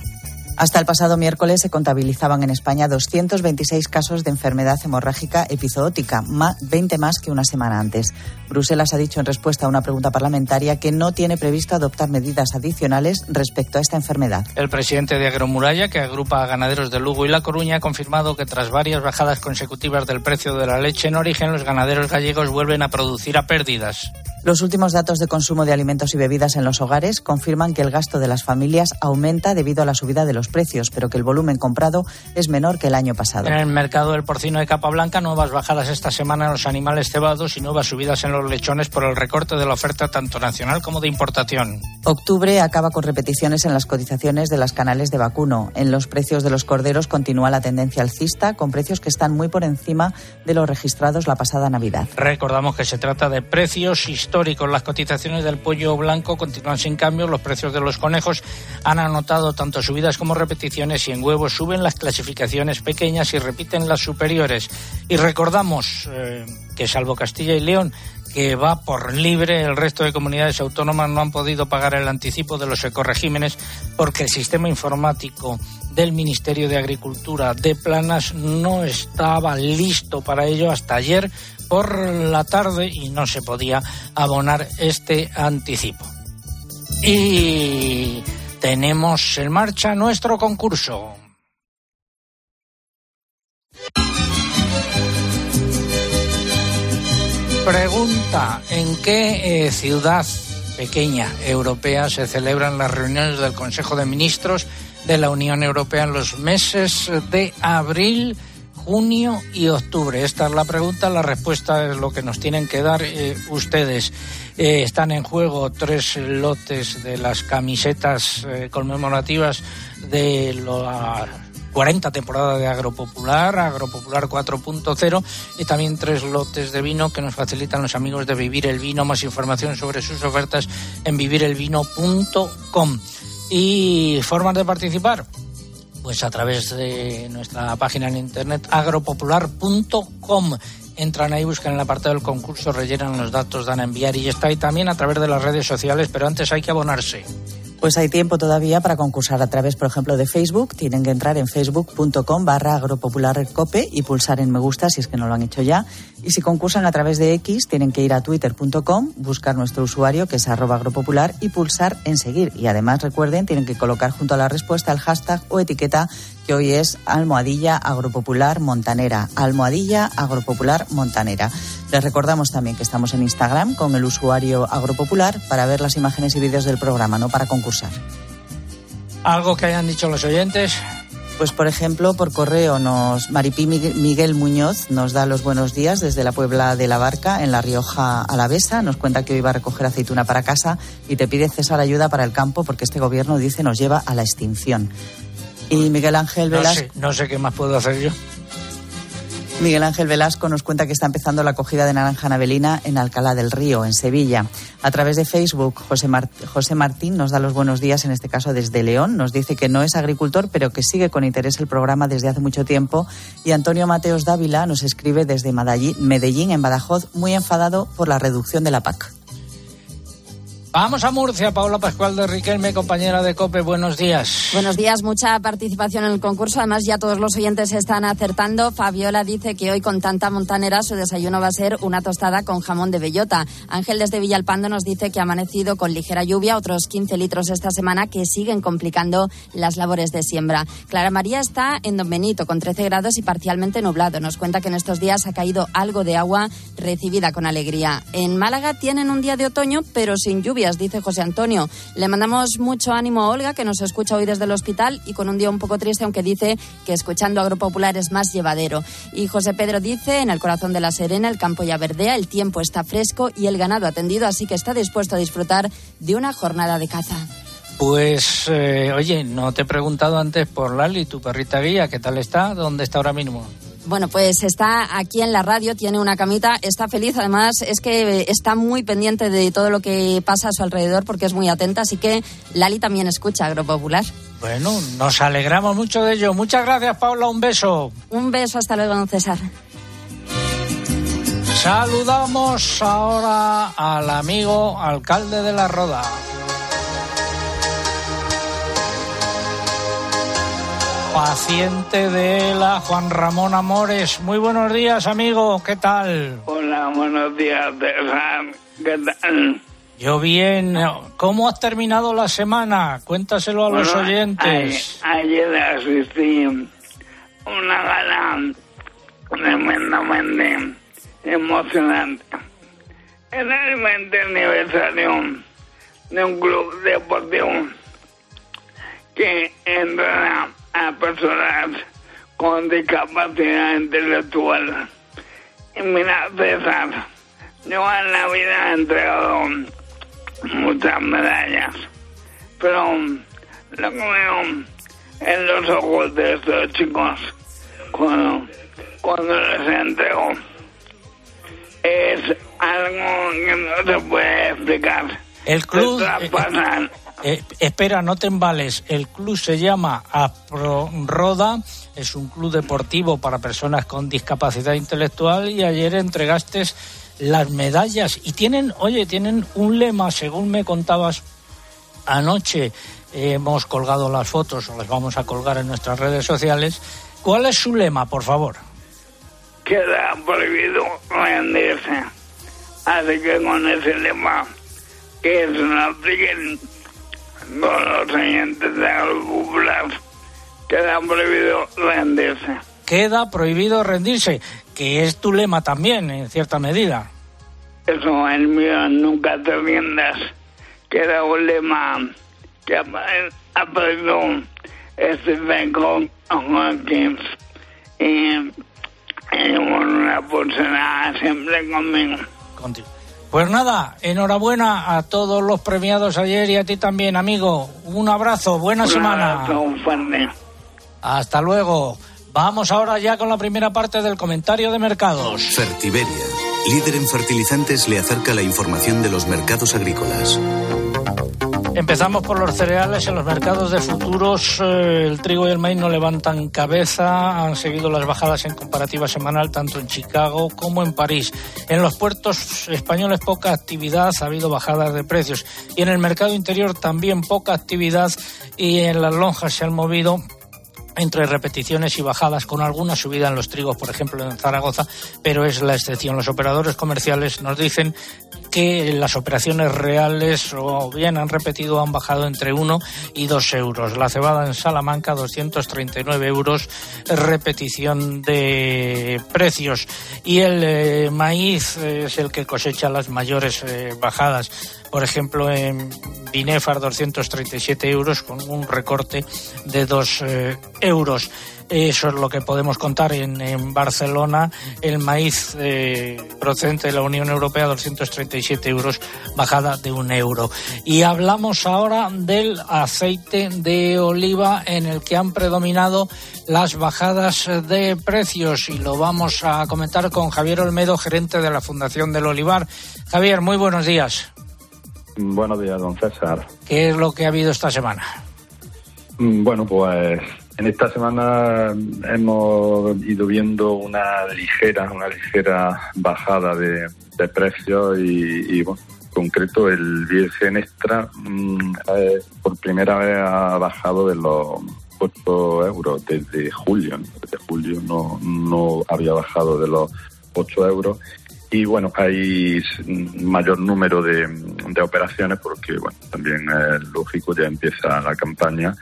Hasta el pasado miércoles se contabilizaban en España 226 casos de enfermedad hemorrágica epizootica, ma- 20 más que una semana antes. Bruselas ha dicho en respuesta a una pregunta parlamentaria que no tiene previsto adoptar medidas adicionales respecto a esta enfermedad. El presidente de Agromuralla, que agrupa a ganaderos de Lugo y La Coruña, ha confirmado que tras varias bajadas consecutivas del precio de la leche en origen, los ganaderos gallegos vuelven a producir a pérdidas. Los últimos datos de consumo de alimentos y bebidas en los hogares confirman que el gasto de las familias aumenta debido a la subida de los precios, pero que el volumen comprado es menor que el año pasado. En el mercado del porcino de capa blanca, nuevas bajadas esta semana en los animales cebados y nuevas subidas en los lechones por el recorte de la oferta tanto nacional como de importación. Octubre acaba con repeticiones en las cotizaciones de las canales de vacuno. En los precios de los corderos continúa la tendencia alcista, con precios que están muy por encima de los registrados la pasada Navidad. Recordamos que se trata de precios históricos. Las cotizaciones del pollo blanco continúan sin cambio. Los precios de los conejos han anotado tanto subidas como repeticiones y en huevos suben las clasificaciones pequeñas y repiten las superiores. Y recordamos eh, que salvo Castilla y León, que va por libre, el resto de comunidades autónomas no han podido pagar el anticipo de los ecoregímenes porque el sistema informático del Ministerio de Agricultura de Planas no estaba listo para ello hasta ayer por la tarde y no se podía abonar este anticipo. Y tenemos en marcha nuestro concurso. Pregunta, ¿en qué eh, ciudad pequeña europea se celebran las reuniones del Consejo de Ministros de la Unión Europea en los meses de abril, junio y octubre? Esta es la pregunta, la respuesta es lo que nos tienen que dar eh, ustedes. Eh, están en juego tres lotes de las camisetas eh, conmemorativas de la 40 temporada de Agropopular, Agropopular 4.0 y también tres lotes de vino que nos facilitan los amigos de Vivir el Vino. Más información sobre sus ofertas en vivirelvino.com. Y formas de participar, pues a través de nuestra página en internet agropopular.com. Entran ahí, buscan el apartado del concurso, rellenan los datos, dan a enviar y está. Y también a través de las redes sociales, pero antes hay que abonarse. Pues hay tiempo todavía para concursar a través, por ejemplo, de Facebook. Tienen que entrar en facebook.com barra agropopularcope y pulsar en me gusta si es que no lo han hecho ya. Y si concursan a través de X, tienen que ir a twitter.com, buscar nuestro usuario que es arroba agropopular y pulsar en seguir. Y además recuerden, tienen que colocar junto a la respuesta el hashtag o etiqueta que hoy es almohadilla agropopular montanera. Almohadilla agropopular montanera. Les recordamos también que estamos en Instagram con el usuario agropopular para ver las imágenes y vídeos del programa, no para concursar. ¿Algo que hayan dicho los oyentes? Pues por ejemplo, por correo nos Maripí Miguel Muñoz nos da los buenos días desde la Puebla de la Barca en La Rioja Alavesa. Nos cuenta que hoy va a recoger aceituna para casa y te pide César ayuda para el campo porque este gobierno dice nos lleva a la extinción. Y Miguel Ángel No Velas sé, no sé qué más puedo hacer yo. Miguel Ángel Velasco nos cuenta que está empezando la cogida de naranja navelina en Alcalá del Río, en Sevilla. A través de Facebook, José, José, Martín nos da los buenos días, en este caso desde León. Nos dice que no es agricultor, pero que sigue con interés el programa desde hace mucho tiempo. Y Antonio Mateos Dávila nos escribe desde Medellín, en Badajoz, muy enfadado por la reducción de la PAC. Vamos a Murcia, Paula Pascual de Riquelme, compañera de COPE, buenos días. Buenos días, mucha participación en el concurso, además ya todos los oyentes están acertando. Fabiola dice que hoy con tanta montanera su desayuno va a ser una tostada con jamón de bellota. Ángel desde Villalpando nos dice que ha amanecido con ligera lluvia, otros 15 litros esta semana que siguen complicando las labores de siembra. Clara María está en Don Benito con 13 grados y parcialmente nublado. Nos cuenta que en estos días ha caído algo de agua recibida con alegría. En Málaga tienen un día de otoño pero sin lluvia dice José Antonio. Le mandamos mucho ánimo a Olga, que nos escucha hoy desde el hospital y con un día un poco triste, aunque dice que escuchando Agropopular es más llevadero. Y José Pedro dice, en el corazón de la Serena, el campo ya verdea, el tiempo está fresco y el ganado atendido, así que está dispuesto a disfrutar de una jornada de caza. Pues, eh, oye, no te he preguntado antes por Lali, tu perrita guía, ¿qué tal está? ¿Dónde está ahora mismo? Bueno, pues está aquí en la radio, tiene una camita, está feliz, además es que está muy pendiente de todo lo que pasa a su alrededor porque es muy atenta, así que Lali también escucha Agropopular. Bueno, nos alegramos mucho de ello. Muchas gracias, Paula, un beso. Un beso, hasta luego, don César. Saludamos ahora al amigo alcalde de la Roda. Paciente de la Juan Ramón Amores. Muy buenos días, amigo, ¿qué tal? Hola, buenos días, ¿qué tal? Yo bien. ¿Cómo has terminado la semana? Cuéntaselo a los oyentes. Ayer, asistí a una gala tremendamente emocionante. Era el 20 aniversario de un club deportivo que entra a personas con discapacidad intelectual. Y mira, César, yo en la vida he entregado muchas medallas, pero lo que veo en los ojos de estos chicos cuando, cuando les entrego es algo que no se puede explicar. El club, eh, espera, no te embales. El club se llama Roda, es un club deportivo para personas con discapacidad intelectual y ayer entregaste las medallas y tienen, oye, tienen un lema, según me contabas anoche, hemos colgado las fotos o las vamos a colgar en nuestras redes sociales. ¿Cuál es su lema, por favor? Queda prohibido rendirse. Así que con ese lema, que es una con los oyentes de Popular. Queda prohibido rendirse. Queda prohibido rendirse, que es tu lema también, en cierta medida. Eso, el mío, nunca te rindas, que era un lema que aprendió Stephen Hawking y, y una persona siempre conmigo. Contigo. Pues nada, enhorabuena a todos los premiados ayer y a ti también, amigo. Un abrazo, buena semana. Hasta luego. Vamos ahora ya con la primera parte del comentario de mercados. Fertiberia, líder en fertilizantes, le acerca la información de los mercados agrícolas. Empezamos por los cereales. En los mercados de futuros, eh, el trigo y el maíz no levantan cabeza. Han seguido las bajadas en comparativa semanal tanto en Chicago como en París. En los puertos españoles poca actividad, ha habido bajadas de precios. Y en el mercado interior también poca actividad y en las lonjas se han movido entre repeticiones y bajadas, con alguna subida en los trigos, por ejemplo, en Zaragoza, pero es la excepción. Los operadores comerciales nos dicen que las operaciones reales o bien han repetido han bajado entre 1 y 2 euros. La cebada en Salamanca 239 euros, repetición de precios. Y el eh, maíz es el que cosecha las mayores eh, bajadas. Por ejemplo, en Binefar 237 euros con un recorte de 2 eh, euros. Eso es lo que podemos contar en, en Barcelona. El maíz eh, procedente de la Unión Europea, 237 euros, bajada de un euro. Y hablamos ahora del aceite de oliva en el que han predominado las bajadas de precios y lo vamos a comentar con Javier Olmedo, gerente de la Fundación del Olivar. Javier, muy buenos días. Buenos días, don César. ¿Qué es lo que ha habido esta semana? Mm, Bueno, pues en esta semana hemos ido viendo una ligera, una ligera bajada de, precios y, bueno, en concreto el Virgen Extra mm, eh, por primera vez ha bajado de los 8 euros desde julio. Desde julio no, no había bajado de los 8 euros y bueno, hay mm, mayor número de, de operaciones porque bueno, también es lógico, ya empieza la campaña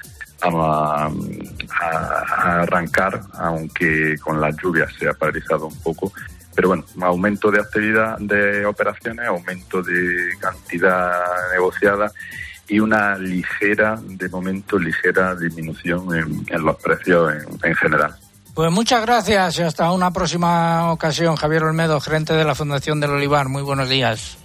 a, arrancar, aunque con las lluvias se ha paralizado un poco. Pero bueno, aumento de actividad de operaciones, aumento de cantidad negociada y una ligera, de momento, ligera disminución en, los precios en general. Pues muchas gracias y hasta una próxima ocasión. Javier Olmedo, gerente de la Fundación del Olivar. Muy buenos días.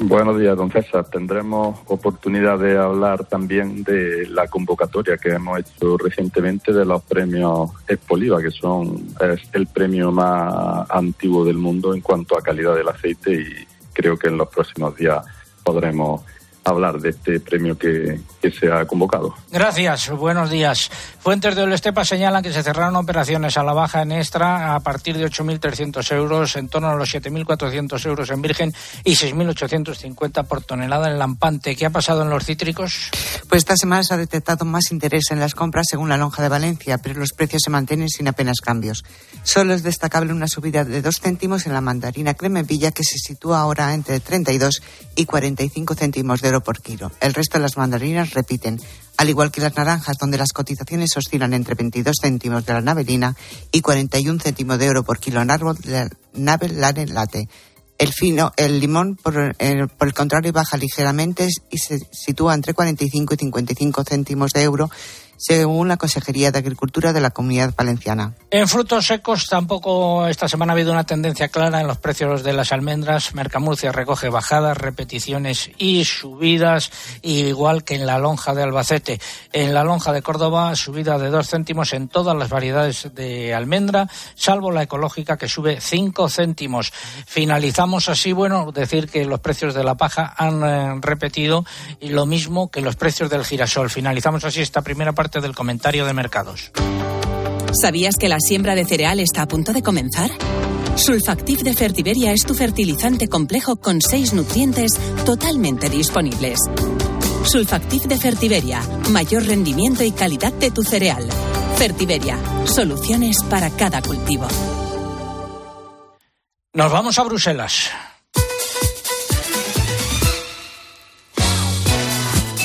Buenos días, don César. Tendremos oportunidad de hablar también de la convocatoria que hemos hecho recientemente de los premios Expoliva, que son es el premio más antiguo del mundo en cuanto a calidad del aceite y creo que en los próximos días podremos hablar de este premio que, que se ha convocado. Gracias, buenos días. Fuentes de Olestepa señalan que se cerraron operaciones a la baja en extra a partir de 8.300 euros, en torno a los 7.400 euros en virgen y 6.850 por tonelada en lampante. ¿Qué ha pasado en los cítricos? Pues esta semana se ha detectado más interés en las compras según la lonja de Valencia, pero los precios se mantienen sin apenas cambios. Solo es destacable una subida de dos céntimos en la mandarina cremevilla que se sitúa ahora entre 32 y 45 céntimos de El resto de las mandarinas repiten, al igual que las naranjas, donde las cotizaciones oscilan entre 22 céntimos de la navelina y 41 céntimos de euro por kilo en árbol de la navel late. El fino, el limón, por, eh, por el contrario, baja ligeramente y se sitúa entre 45 y 55 céntimos de euro, según la Consejería de Agricultura de la Comunidad Valenciana. En frutos secos tampoco esta semana ha habido una tendencia clara en los precios de las almendras. Mercamurcia recoge bajadas, repeticiones y subidas, igual que en la lonja de Albacete. En la lonja de Córdoba, subida de dos céntimos en todas las variedades de almendra, salvo la ecológica que sube cinco céntimos. Finalizamos así, bueno, decir que los precios de la paja han eh, repetido lo mismo que los precios del girasol. Finalizamos así esta primera parte del comentario de mercados. ¿Sabías que la siembra de cereal está a punto de comenzar? Sulfactif de Fertiberia es tu fertilizante complejo con seis nutrientes totalmente disponibles. Sulfactif de Fertiberia, mayor rendimiento y calidad de tu cereal. Fertiberia, soluciones para cada cultivo. Nos vamos a Bruselas.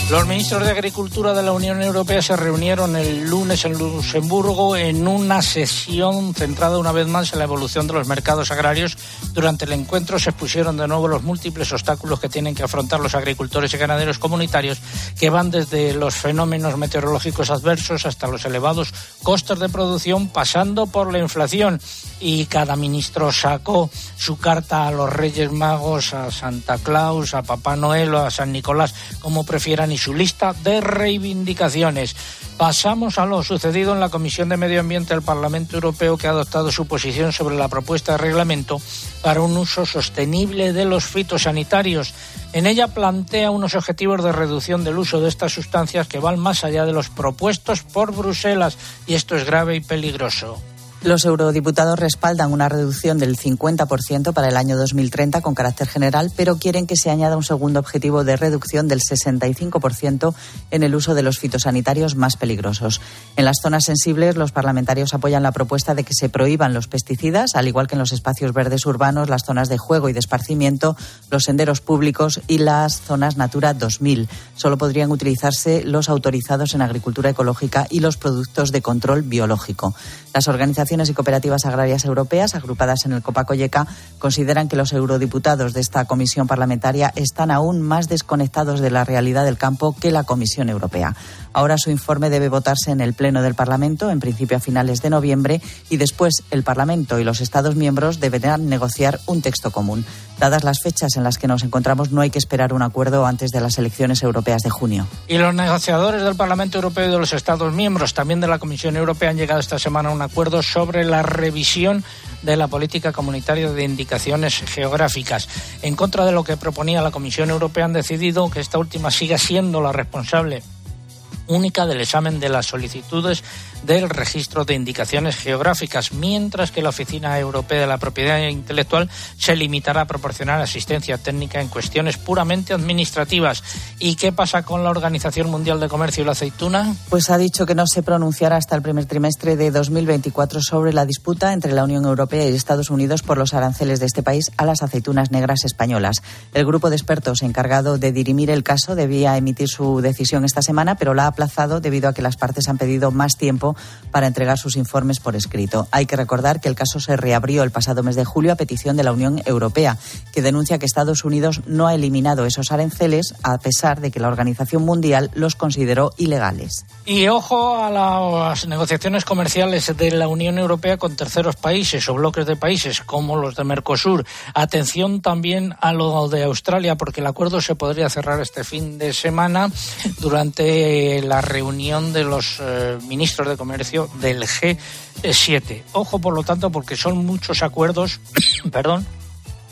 Los ministros de Agricultura de la Unión Europea se reunieron el lunes en Luxemburgo en una sesión centrada una vez más en la evolución de los mercados agrarios. Durante el encuentro se expusieron de nuevo los múltiples obstáculos que tienen que afrontar los agricultores y ganaderos comunitarios, que van desde los fenómenos meteorológicos adversos hasta los elevados costos de producción, pasando por la inflación. Y cada ministro sacó su carta a los Reyes Magos, a Santa Claus, a Papá Noel o a San Nicolás, como prefieran, su lista de reivindicaciones. Pasamos a lo sucedido en la Comisión de Medio Ambiente del Parlamento Europeo, que ha adoptado su posición sobre la propuesta de reglamento para un uso sostenible de los fitosanitarios. En ella plantea unos objetivos de reducción del uso de estas sustancias que van más allá de los propuestos por Bruselas, y esto es grave y peligroso. Los eurodiputados respaldan una reducción del 50% para el año 2030 con carácter general, pero quieren que se añada un segundo objetivo de reducción del 65% en el uso de los fitosanitarios más peligrosos. En las zonas sensibles, los parlamentarios apoyan la propuesta de que se prohíban los pesticidas, al igual que en los espacios verdes urbanos, las zonas de juego y de esparcimiento, los senderos públicos y las zonas Natura 2000. Solo podrían utilizarse los autorizados en agricultura ecológica y los productos de control biológico. Las organizaciones y cooperativas agrarias europeas, agrupadas en el Copacoyeca, consideran que los eurodiputados de esta comisión parlamentaria están aún más desconectados de la realidad del campo que la Comisión Europea. Ahora su informe debe votarse en el Pleno del Parlamento, en principio a finales de noviembre, y después el Parlamento y los Estados miembros deberán negociar un texto común. Dadas las fechas en las que nos encontramos, no hay que esperar un acuerdo antes de las elecciones europeas de junio. Y los negociadores del Parlamento Europeo y de los Estados miembros, también de la Comisión Europea, han llegado esta semana a un acuerdo sobre la revisión de la política comunitaria de indicaciones geográficas. En contra de lo que proponía la Comisión Europea, han decidido que esta última siga siendo la responsable única del examen de las solicitudes del registro de indicaciones geográficas, mientras que la Oficina Europea de la Propiedad Intelectual se limitará a proporcionar asistencia técnica en cuestiones puramente administrativas. ¿Y qué pasa con la Organización Mundial de Comercio y la aceituna? Pues ha dicho que no se pronunciará hasta el primer trimestre de 2024 sobre la disputa entre la Unión Europea y Estados Unidos por los aranceles de este país a las aceitunas negras españolas. El grupo de expertos encargado de dirimir el caso debía emitir su decisión esta semana, pero la ha aplazado debido a que las partes han pedido más para entregar sus informes por escrito. Hay que recordar que el caso se reabrió el pasado mes de julio a petición de la Unión Europea, que denuncia que Estados Unidos no ha eliminado esos aranceles a pesar de que la Organización Mundial los consideró ilegales. Y ojo a las negociaciones comerciales de la Unión Europea con terceros países o bloques de países como los de Mercosur. Atención también a lo de Australia porque el acuerdo se podría cerrar este fin de semana durante la reunión de los eh, ministros de Comercio del G7. Ojo, por lo tanto, porque son muchos acuerdos, perdón,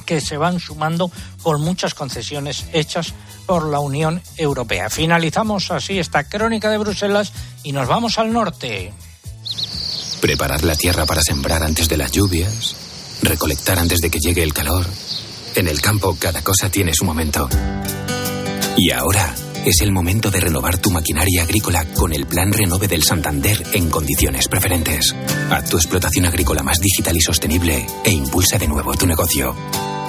que se van sumando con muchas concesiones hechas por la Unión Europea. Finalizamos así esta crónica de Bruselas y nos vamos al norte. Preparar la tierra para sembrar antes de las lluvias, recolectar antes de que llegue el calor. En el campo cada cosa tiene su momento. Y ahora es el momento de renovar tu maquinaria agrícola con el Plan Renove del Santander en condiciones preferentes. Haz tu explotación agrícola más digital y sostenible e impulsa de nuevo tu negocio.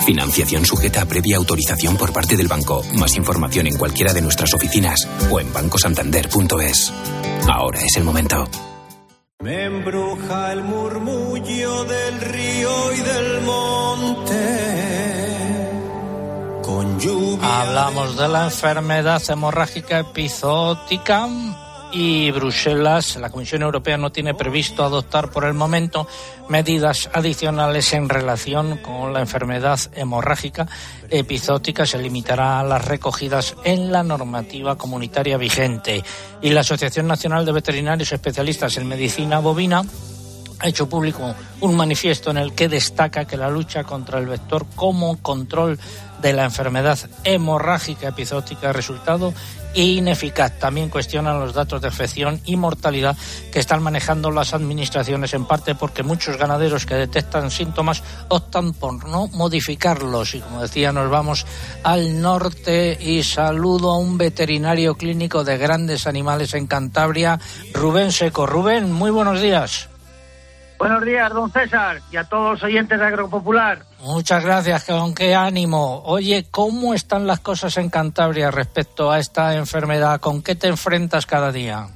Financiación sujeta a previa autorización por parte del banco. Más información en cualquiera de nuestras oficinas o en bancosantander.es. Ahora es el momento. Me embruja el murmullo del río y del monte. Con lluvia. Hablamos de la enfermedad hemorrágica epizootica y Bruselas, la Comisión Europea no tiene previsto adoptar por el momento medidas adicionales en relación con la enfermedad hemorrágica epizótica. Se limitará a las recogidas en la normativa comunitaria vigente. Y la Asociación Nacional de Veterinarios Especialistas en Medicina Bovina ha hecho público un manifiesto en el que destaca que la lucha contra el vector como control de la enfermedad hemorrágica epizótica resultado ineficaz. También cuestionan los datos de infección y mortalidad que están manejando las administraciones, en parte porque muchos ganaderos que detectan síntomas optan por no modificarlos. Y como decía, nos vamos al norte y saludo a un veterinario clínico de grandes animales en Cantabria, Rubén Seco. Rubén, muy buenos días. Buenos días, don César, y a todos los oyentes de Agropopular. Muchas gracias, con qué ánimo. Oye, ¿cómo están las cosas en Cantabria respecto a esta enfermedad? ¿Con qué te enfrentas cada día?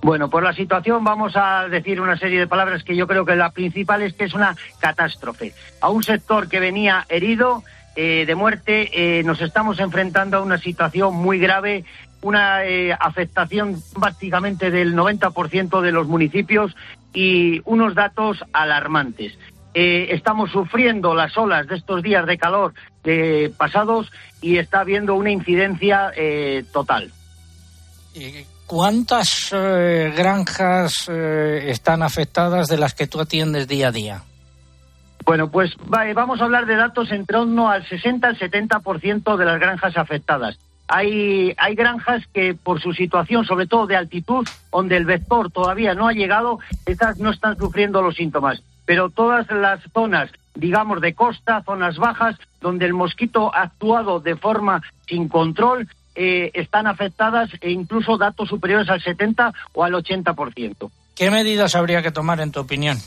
Bueno, pues la situación, vamos a decir una serie de palabras que yo creo que la principal es que es una catástrofe. A un sector que venía herido eh, de muerte, eh, nos estamos enfrentando a una situación muy grave una eh, afectación básicamente del 90% de los municipios y unos datos alarmantes. Eh, estamos sufriendo las olas de estos días de calor de pasados y está habiendo una incidencia eh, total. ¿Cuántas granjas están afectadas de las que tú atiendes día a día? Bueno, pues vamos a hablar de datos en torno al 60 al 70% de las granjas afectadas. Hay, hay granjas que por su situación, sobre todo de altitud, donde el vector todavía no ha llegado, estas no están sufriendo los síntomas. Pero todas las zonas, digamos, de costa, zonas bajas, donde el mosquito ha actuado de forma sin control, eh, están afectadas e incluso datos superiores al 70 o al 80%. ¿Qué medidas habría que tomar, en tu opinión?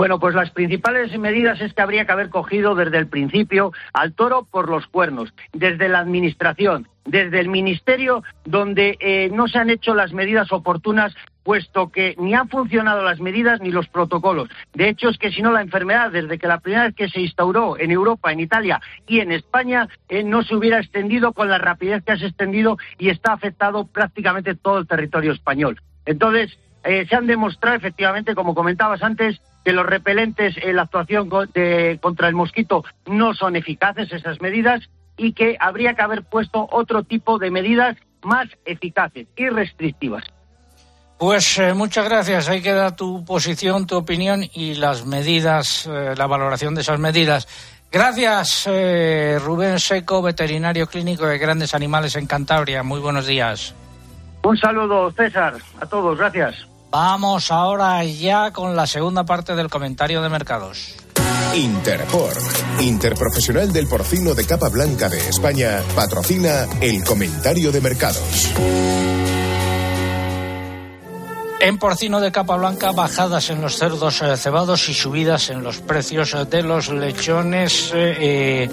Bueno, pues las principales medidas es que habría que haber cogido desde el principio al toro por los cuernos, desde la Administración, desde el Ministerio, donde eh, no se han hecho las medidas oportunas puesto que ni han funcionado las medidas ni los protocolos. De hecho, es que si no la enfermedad, desde que la primera vez que se instauró en Europa, en Italia y en España, eh, no se hubiera extendido con la rapidez que ha extendido y está afectado prácticamente todo el territorio español. Entonces, eh, se han demostrado efectivamente, como comentabas antes, que los repelentes en la actuación de- contra el mosquito no son eficaces, esas medidas, y que habría que haber puesto otro tipo de medidas más eficaces y restrictivas. Pues eh, muchas gracias. Ahí queda tu posición, tu opinión y las medidas, eh, la valoración de esas medidas. Gracias, eh, Rubén Seco, veterinario clínico de grandes animales en Cantabria. Muy buenos días. Un saludo, César, a todos, gracias. Vamos ahora ya con la segunda parte del comentario de mercados. Interpork, Interprofesional del Porcino de Capa Blanca de España, patrocina el comentario de mercados. En porcino de capa blanca, bajadas en los cerdos eh, cebados y subidas en los precios eh, de los lechones. eh,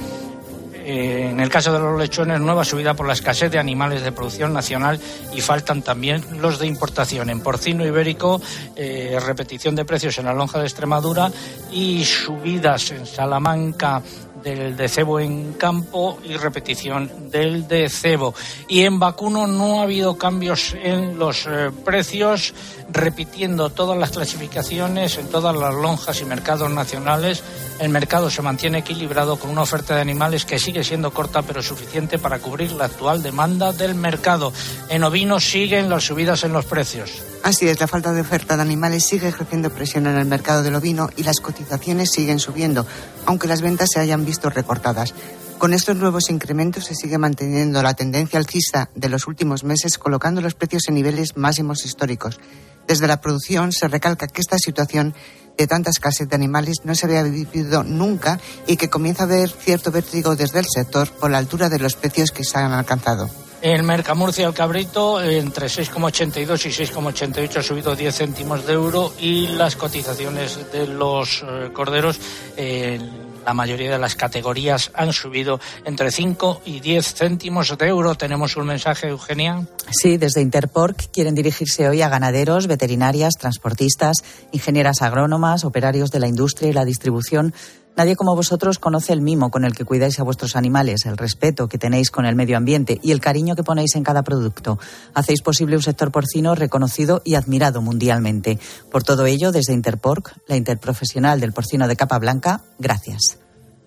eh, en el caso de los lechones, nueva subida por la escasez de animales de producción nacional y faltan también los de importación. En porcino ibérico, eh, repetición de precios en la lonja de Extremadura y subidas en Salamanca del de cebo en campo y repetición del de cebo. Y en vacuno no ha habido cambios en los eh, precios, repitiendo todas las clasificaciones en todas las lonjas y mercados nacionales. El mercado se mantiene equilibrado con una oferta de animales que sigue siendo corta pero suficiente para cubrir la actual demanda del mercado. En ovinos siguen las subidas en los precios. Así es, la falta de oferta de animales sigue ejerciendo presión en el mercado del ovino y las cotizaciones siguen subiendo, aunque las ventas se hayan visto recortadas. Con estos nuevos incrementos se sigue manteniendo la tendencia alcista de los últimos meses, colocando los precios en niveles máximos históricos. Desde la producción se recalca que esta situación de tanta escasez de animales no se había vivido nunca y que comienza a haber cierto vértigo desde el sector por la altura de los precios que se han alcanzado. El Mercamurcia el cabrito entre 6,82 y 6,88 ha subido 10 céntimos de euro y las cotizaciones de los eh, corderos en la mayoría de las categorías han subido entre 5 y 10 céntimos de euro. Tenemos un mensaje, Eugenia. Sí, desde Interpork quieren dirigirse hoy a ganaderos, veterinarias, transportistas, ingenieras agrónomas, operarios de la industria y la distribución. Nadie como vosotros conoce el mimo con el que cuidáis a vuestros animales, el respeto que tenéis con el medio ambiente y el cariño que ponéis en cada producto. Hacéis posible un sector porcino reconocido y admirado mundialmente. Por todo ello, desde Interpork, la interprofesional del porcino de capa blanca, gracias.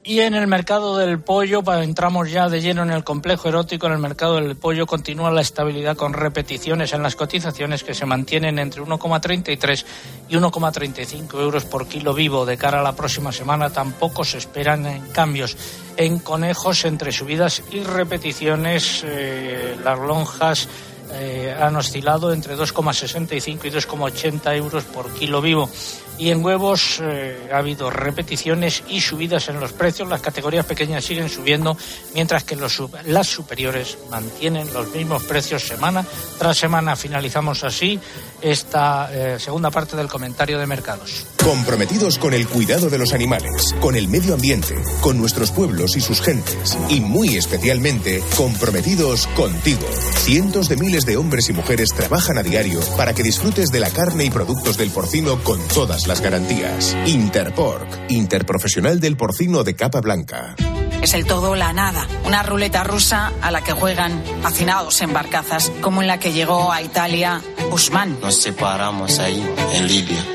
Y en el mercado del pollo, entramos ya de lleno en el complejo erótico. En el mercado del pollo continúa la estabilidad con repeticiones en las cotizaciones que se mantienen entre 1,33 y 1,35 euros por kilo vivo. De cara a la próxima semana tampoco se esperan eh, cambios. En conejos, entre subidas y repeticiones, eh, las lonjas eh, han oscilado entre 2,65 y 2,80 euros por kilo vivo. Y en huevos eh, ha habido repeticiones y subidas en los precios. Las categorías pequeñas siguen subiendo, mientras que los, las superiores mantienen los mismos precios semana tras semana. Finalizamos así esta eh, segunda parte del comentario de mercados. Comprometidos con el cuidado de los animales, con el medio ambiente, con nuestros pueblos y sus gentes. Y muy especialmente, comprometidos contigo. Cientos de miles de hombres y mujeres trabajan a diario para que disfrutes de la carne y productos del porcino con todas las garantías. Interpork, Interprofesional del Porcino de Capa Blanca. Es el todo o la nada, una ruleta rusa a la que juegan hacinados en barcazas, como en la que llegó a Italia Usman. Nos separamos ahí, en Libia.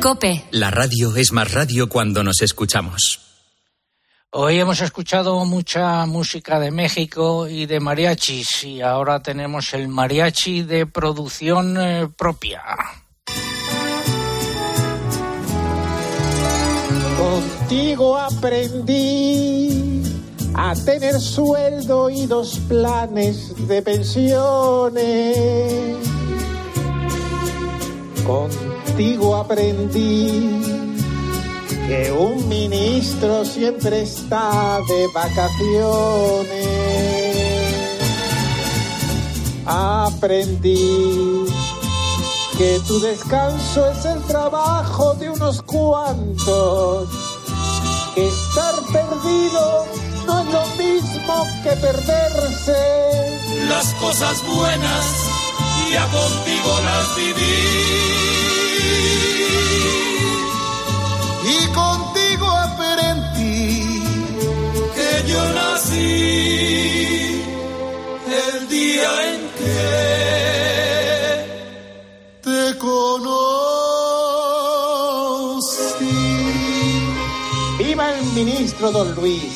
Cope. La radio es más radio cuando nos escuchamos. Hoy hemos escuchado mucha música de México y de mariachis y ahora tenemos el mariachi de producción eh, propia. Contigo aprendí a tener sueldo y dos planes de pensiones. Contigo aprendí que un ministro siempre está de vacaciones. Aprendí que tu descanso es el trabajo de unos cuantos, que estar perdido no es lo mismo que perderse. Las cosas buenas día contigo las viví. Y contigo aprendí que yo nací el día en que te conocí. Viva el ministro Don Luis,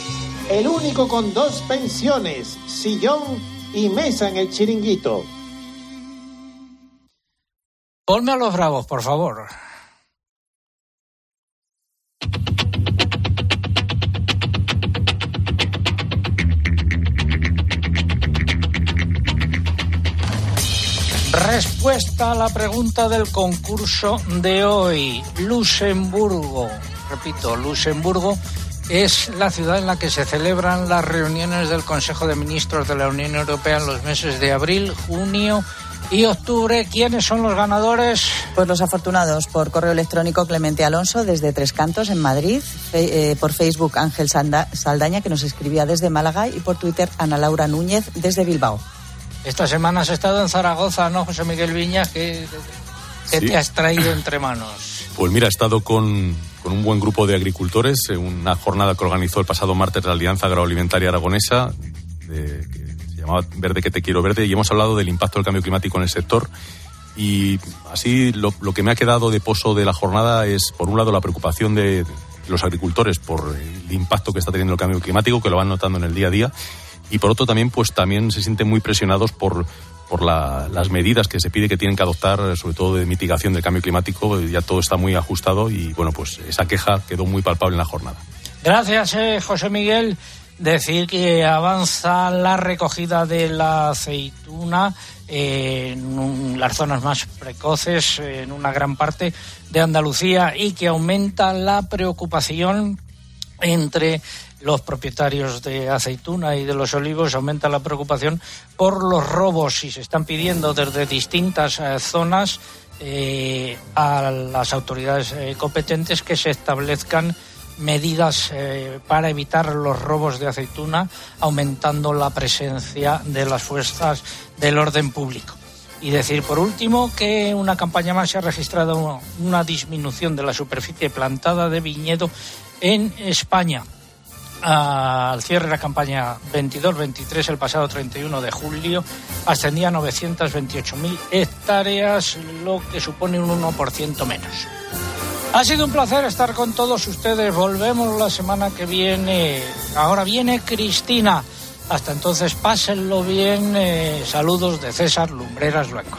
el único con dos pensiones, sillón y mesa en el chiringuito. Ponme a los bravos, por favor. Respuesta a la pregunta del concurso de hoy. Luxemburgo. Repito, Luxemburgo es la ciudad en la que se celebran las reuniones del Consejo de Ministros de la Unión Europea en los meses de abril, junio y octubre. ¿Quiénes son los ganadores? Pues los afortunados por correo electrónico Clemente Alonso desde Tres Cantos en Madrid, eh, por Facebook Ángel Saldaña que nos escribía desde Málaga y por Twitter Ana Laura Núñez desde Bilbao. Esta semana has estado en Zaragoza, ¿no, José Miguel Viñas? ¿Qué, qué Sí. te has traído entre manos? Pues mira, he estado con, con un buen grupo de agricultores en una jornada que organizó el pasado martes la Alianza Agroalimentaria Aragonesa, de- que se llamaba Verde que te quiero verde, y hemos hablado del impacto del cambio climático en el sector. Y así lo, lo que me ha quedado de pozo de la jornada es, por un lado, la preocupación de los agricultores por el impacto que está teniendo el cambio climático, que lo van notando en el día a día, y por otro también, pues también se sienten muy presionados por por la- las medidas que se pide que tienen que adoptar, sobre todo de mitigación del cambio climático, ya todo está muy ajustado y bueno, pues esa queja quedó muy palpable en la jornada. Gracias, eh, José Miguel. Decir que avanza la recogida de la aceituna en las zonas más precoces, en una gran parte de Andalucía, y que aumenta la preocupación entre los propietarios de aceituna y de los olivos aumenta la preocupación por los robos y se están pidiendo desde distintas eh, zonas eh, a las autoridades eh, competentes que se establezcan medidas para evitar los robos de aceituna, aumentando la presencia de las fuerzas del orden público. Y decir, por último, que una campaña más se ha registrado una disminución de la superficie plantada de viñedo en España. Al cierre de la campaña 22-23, el pasado 31 de julio, ascendía a 928.000 hectáreas, lo que supone un 1% menos. Ha sido un placer estar con todos ustedes. Volvemos la semana que viene. Ahora viene Cristina. Hasta entonces, pásenlo bien. Eh, saludos de César Lumbreras Blanco.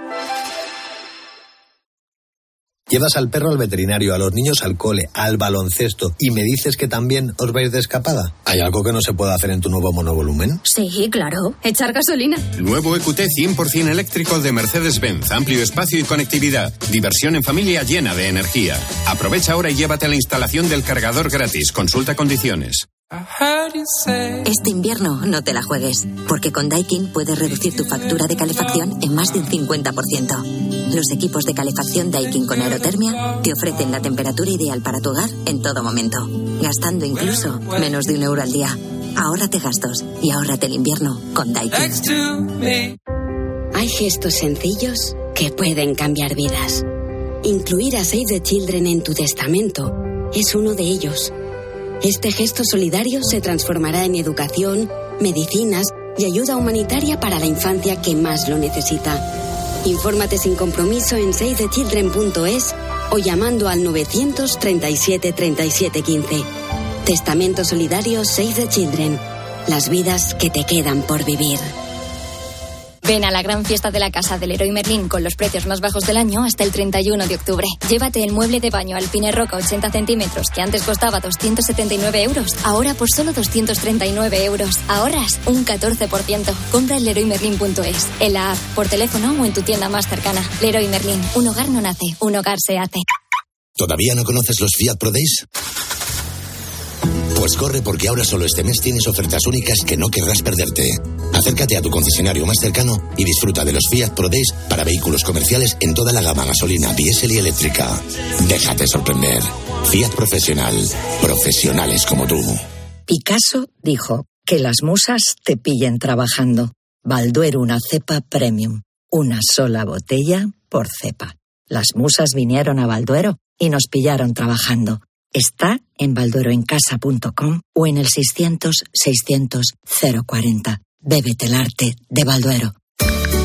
Llevas al perro al veterinario, a los niños al cole, al baloncesto y me dices que también os vais de escapada. ¿Hay algo que no se pueda hacer en tu nuevo monovolumen? Sí, claro. Echar gasolina. Nuevo EQT 100% eléctrico de Mercedes-Benz. Amplio espacio y conectividad. Diversión en familia llena de energía. Aprovecha ahora y llévate la instalación del cargador gratis. Consulta condiciones. Este invierno no te la juegues, porque con Daikin puedes reducir tu factura de calefacción en más de un 50%. Los equipos de calefacción Daikin con aerotermia te ofrecen la temperatura ideal para tu hogar en todo momento, gastando incluso menos de un euro al día. Ahórrate gastos y ahórrate el invierno con Daikin. Hay gestos sencillos que pueden cambiar vidas. Incluir a Save the Children en tu testamento es uno de ellos. Este gesto solidario se transformará en educación, medicinas y ayuda humanitaria para la infancia que más lo necesita. Infórmate sin compromiso en savethechildren.es o llamando al 937 37 15. Testamento solidario Save the Children. Las vidas que te quedan por vivir. Ven a la gran fiesta de la casa del Leroy Merlin con los precios más bajos del año hasta el 31 de octubre. Llévate el mueble de baño Alpine Roca 80 centímetros que antes costaba 279 euros, ahora por solo 239 euros. Ahorras un 14%. Compra en leroymerlin.es, en la app, por teléfono o en tu tienda más cercana. Leroy Merlin, un hogar no nace, un hogar se hace. ¿Todavía no conoces los Fiat Pro Days? Pues corre porque ahora solo este mes tienes ofertas únicas que no querrás perderte. Acércate a tu concesionario más cercano y disfruta de los Fiat Pro Days para vehículos comerciales en toda la gama gasolina, diésel y eléctrica. Déjate sorprender. Fiat Profesional. Profesionales como tú. Picasso dijo que las musas te pillen trabajando. Balduero una cepa premium. Una sola botella por cepa. Las musas vinieron a Balduero y nos pillaron trabajando. Está en baldueroencasa.com o en el 600-600-040. Bébete el arte de Balduero.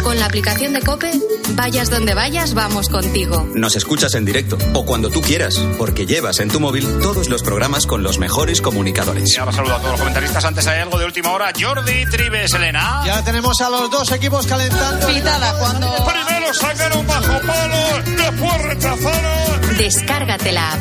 Con la aplicación de Cope, vayas donde vayas, vamos contigo. Nos escuchas en directo o cuando tú quieras, porque llevas en tu móvil todos los programas con los mejores comunicadores. Y ahora saludo a todos los comentaristas. Antes hay algo de última hora. Jordi Tribes, Elena. Ya tenemos a los dos equipos calentando. Pitada cuando. Primero sacaron bajo palo, después rechazaron. Descárgate la app.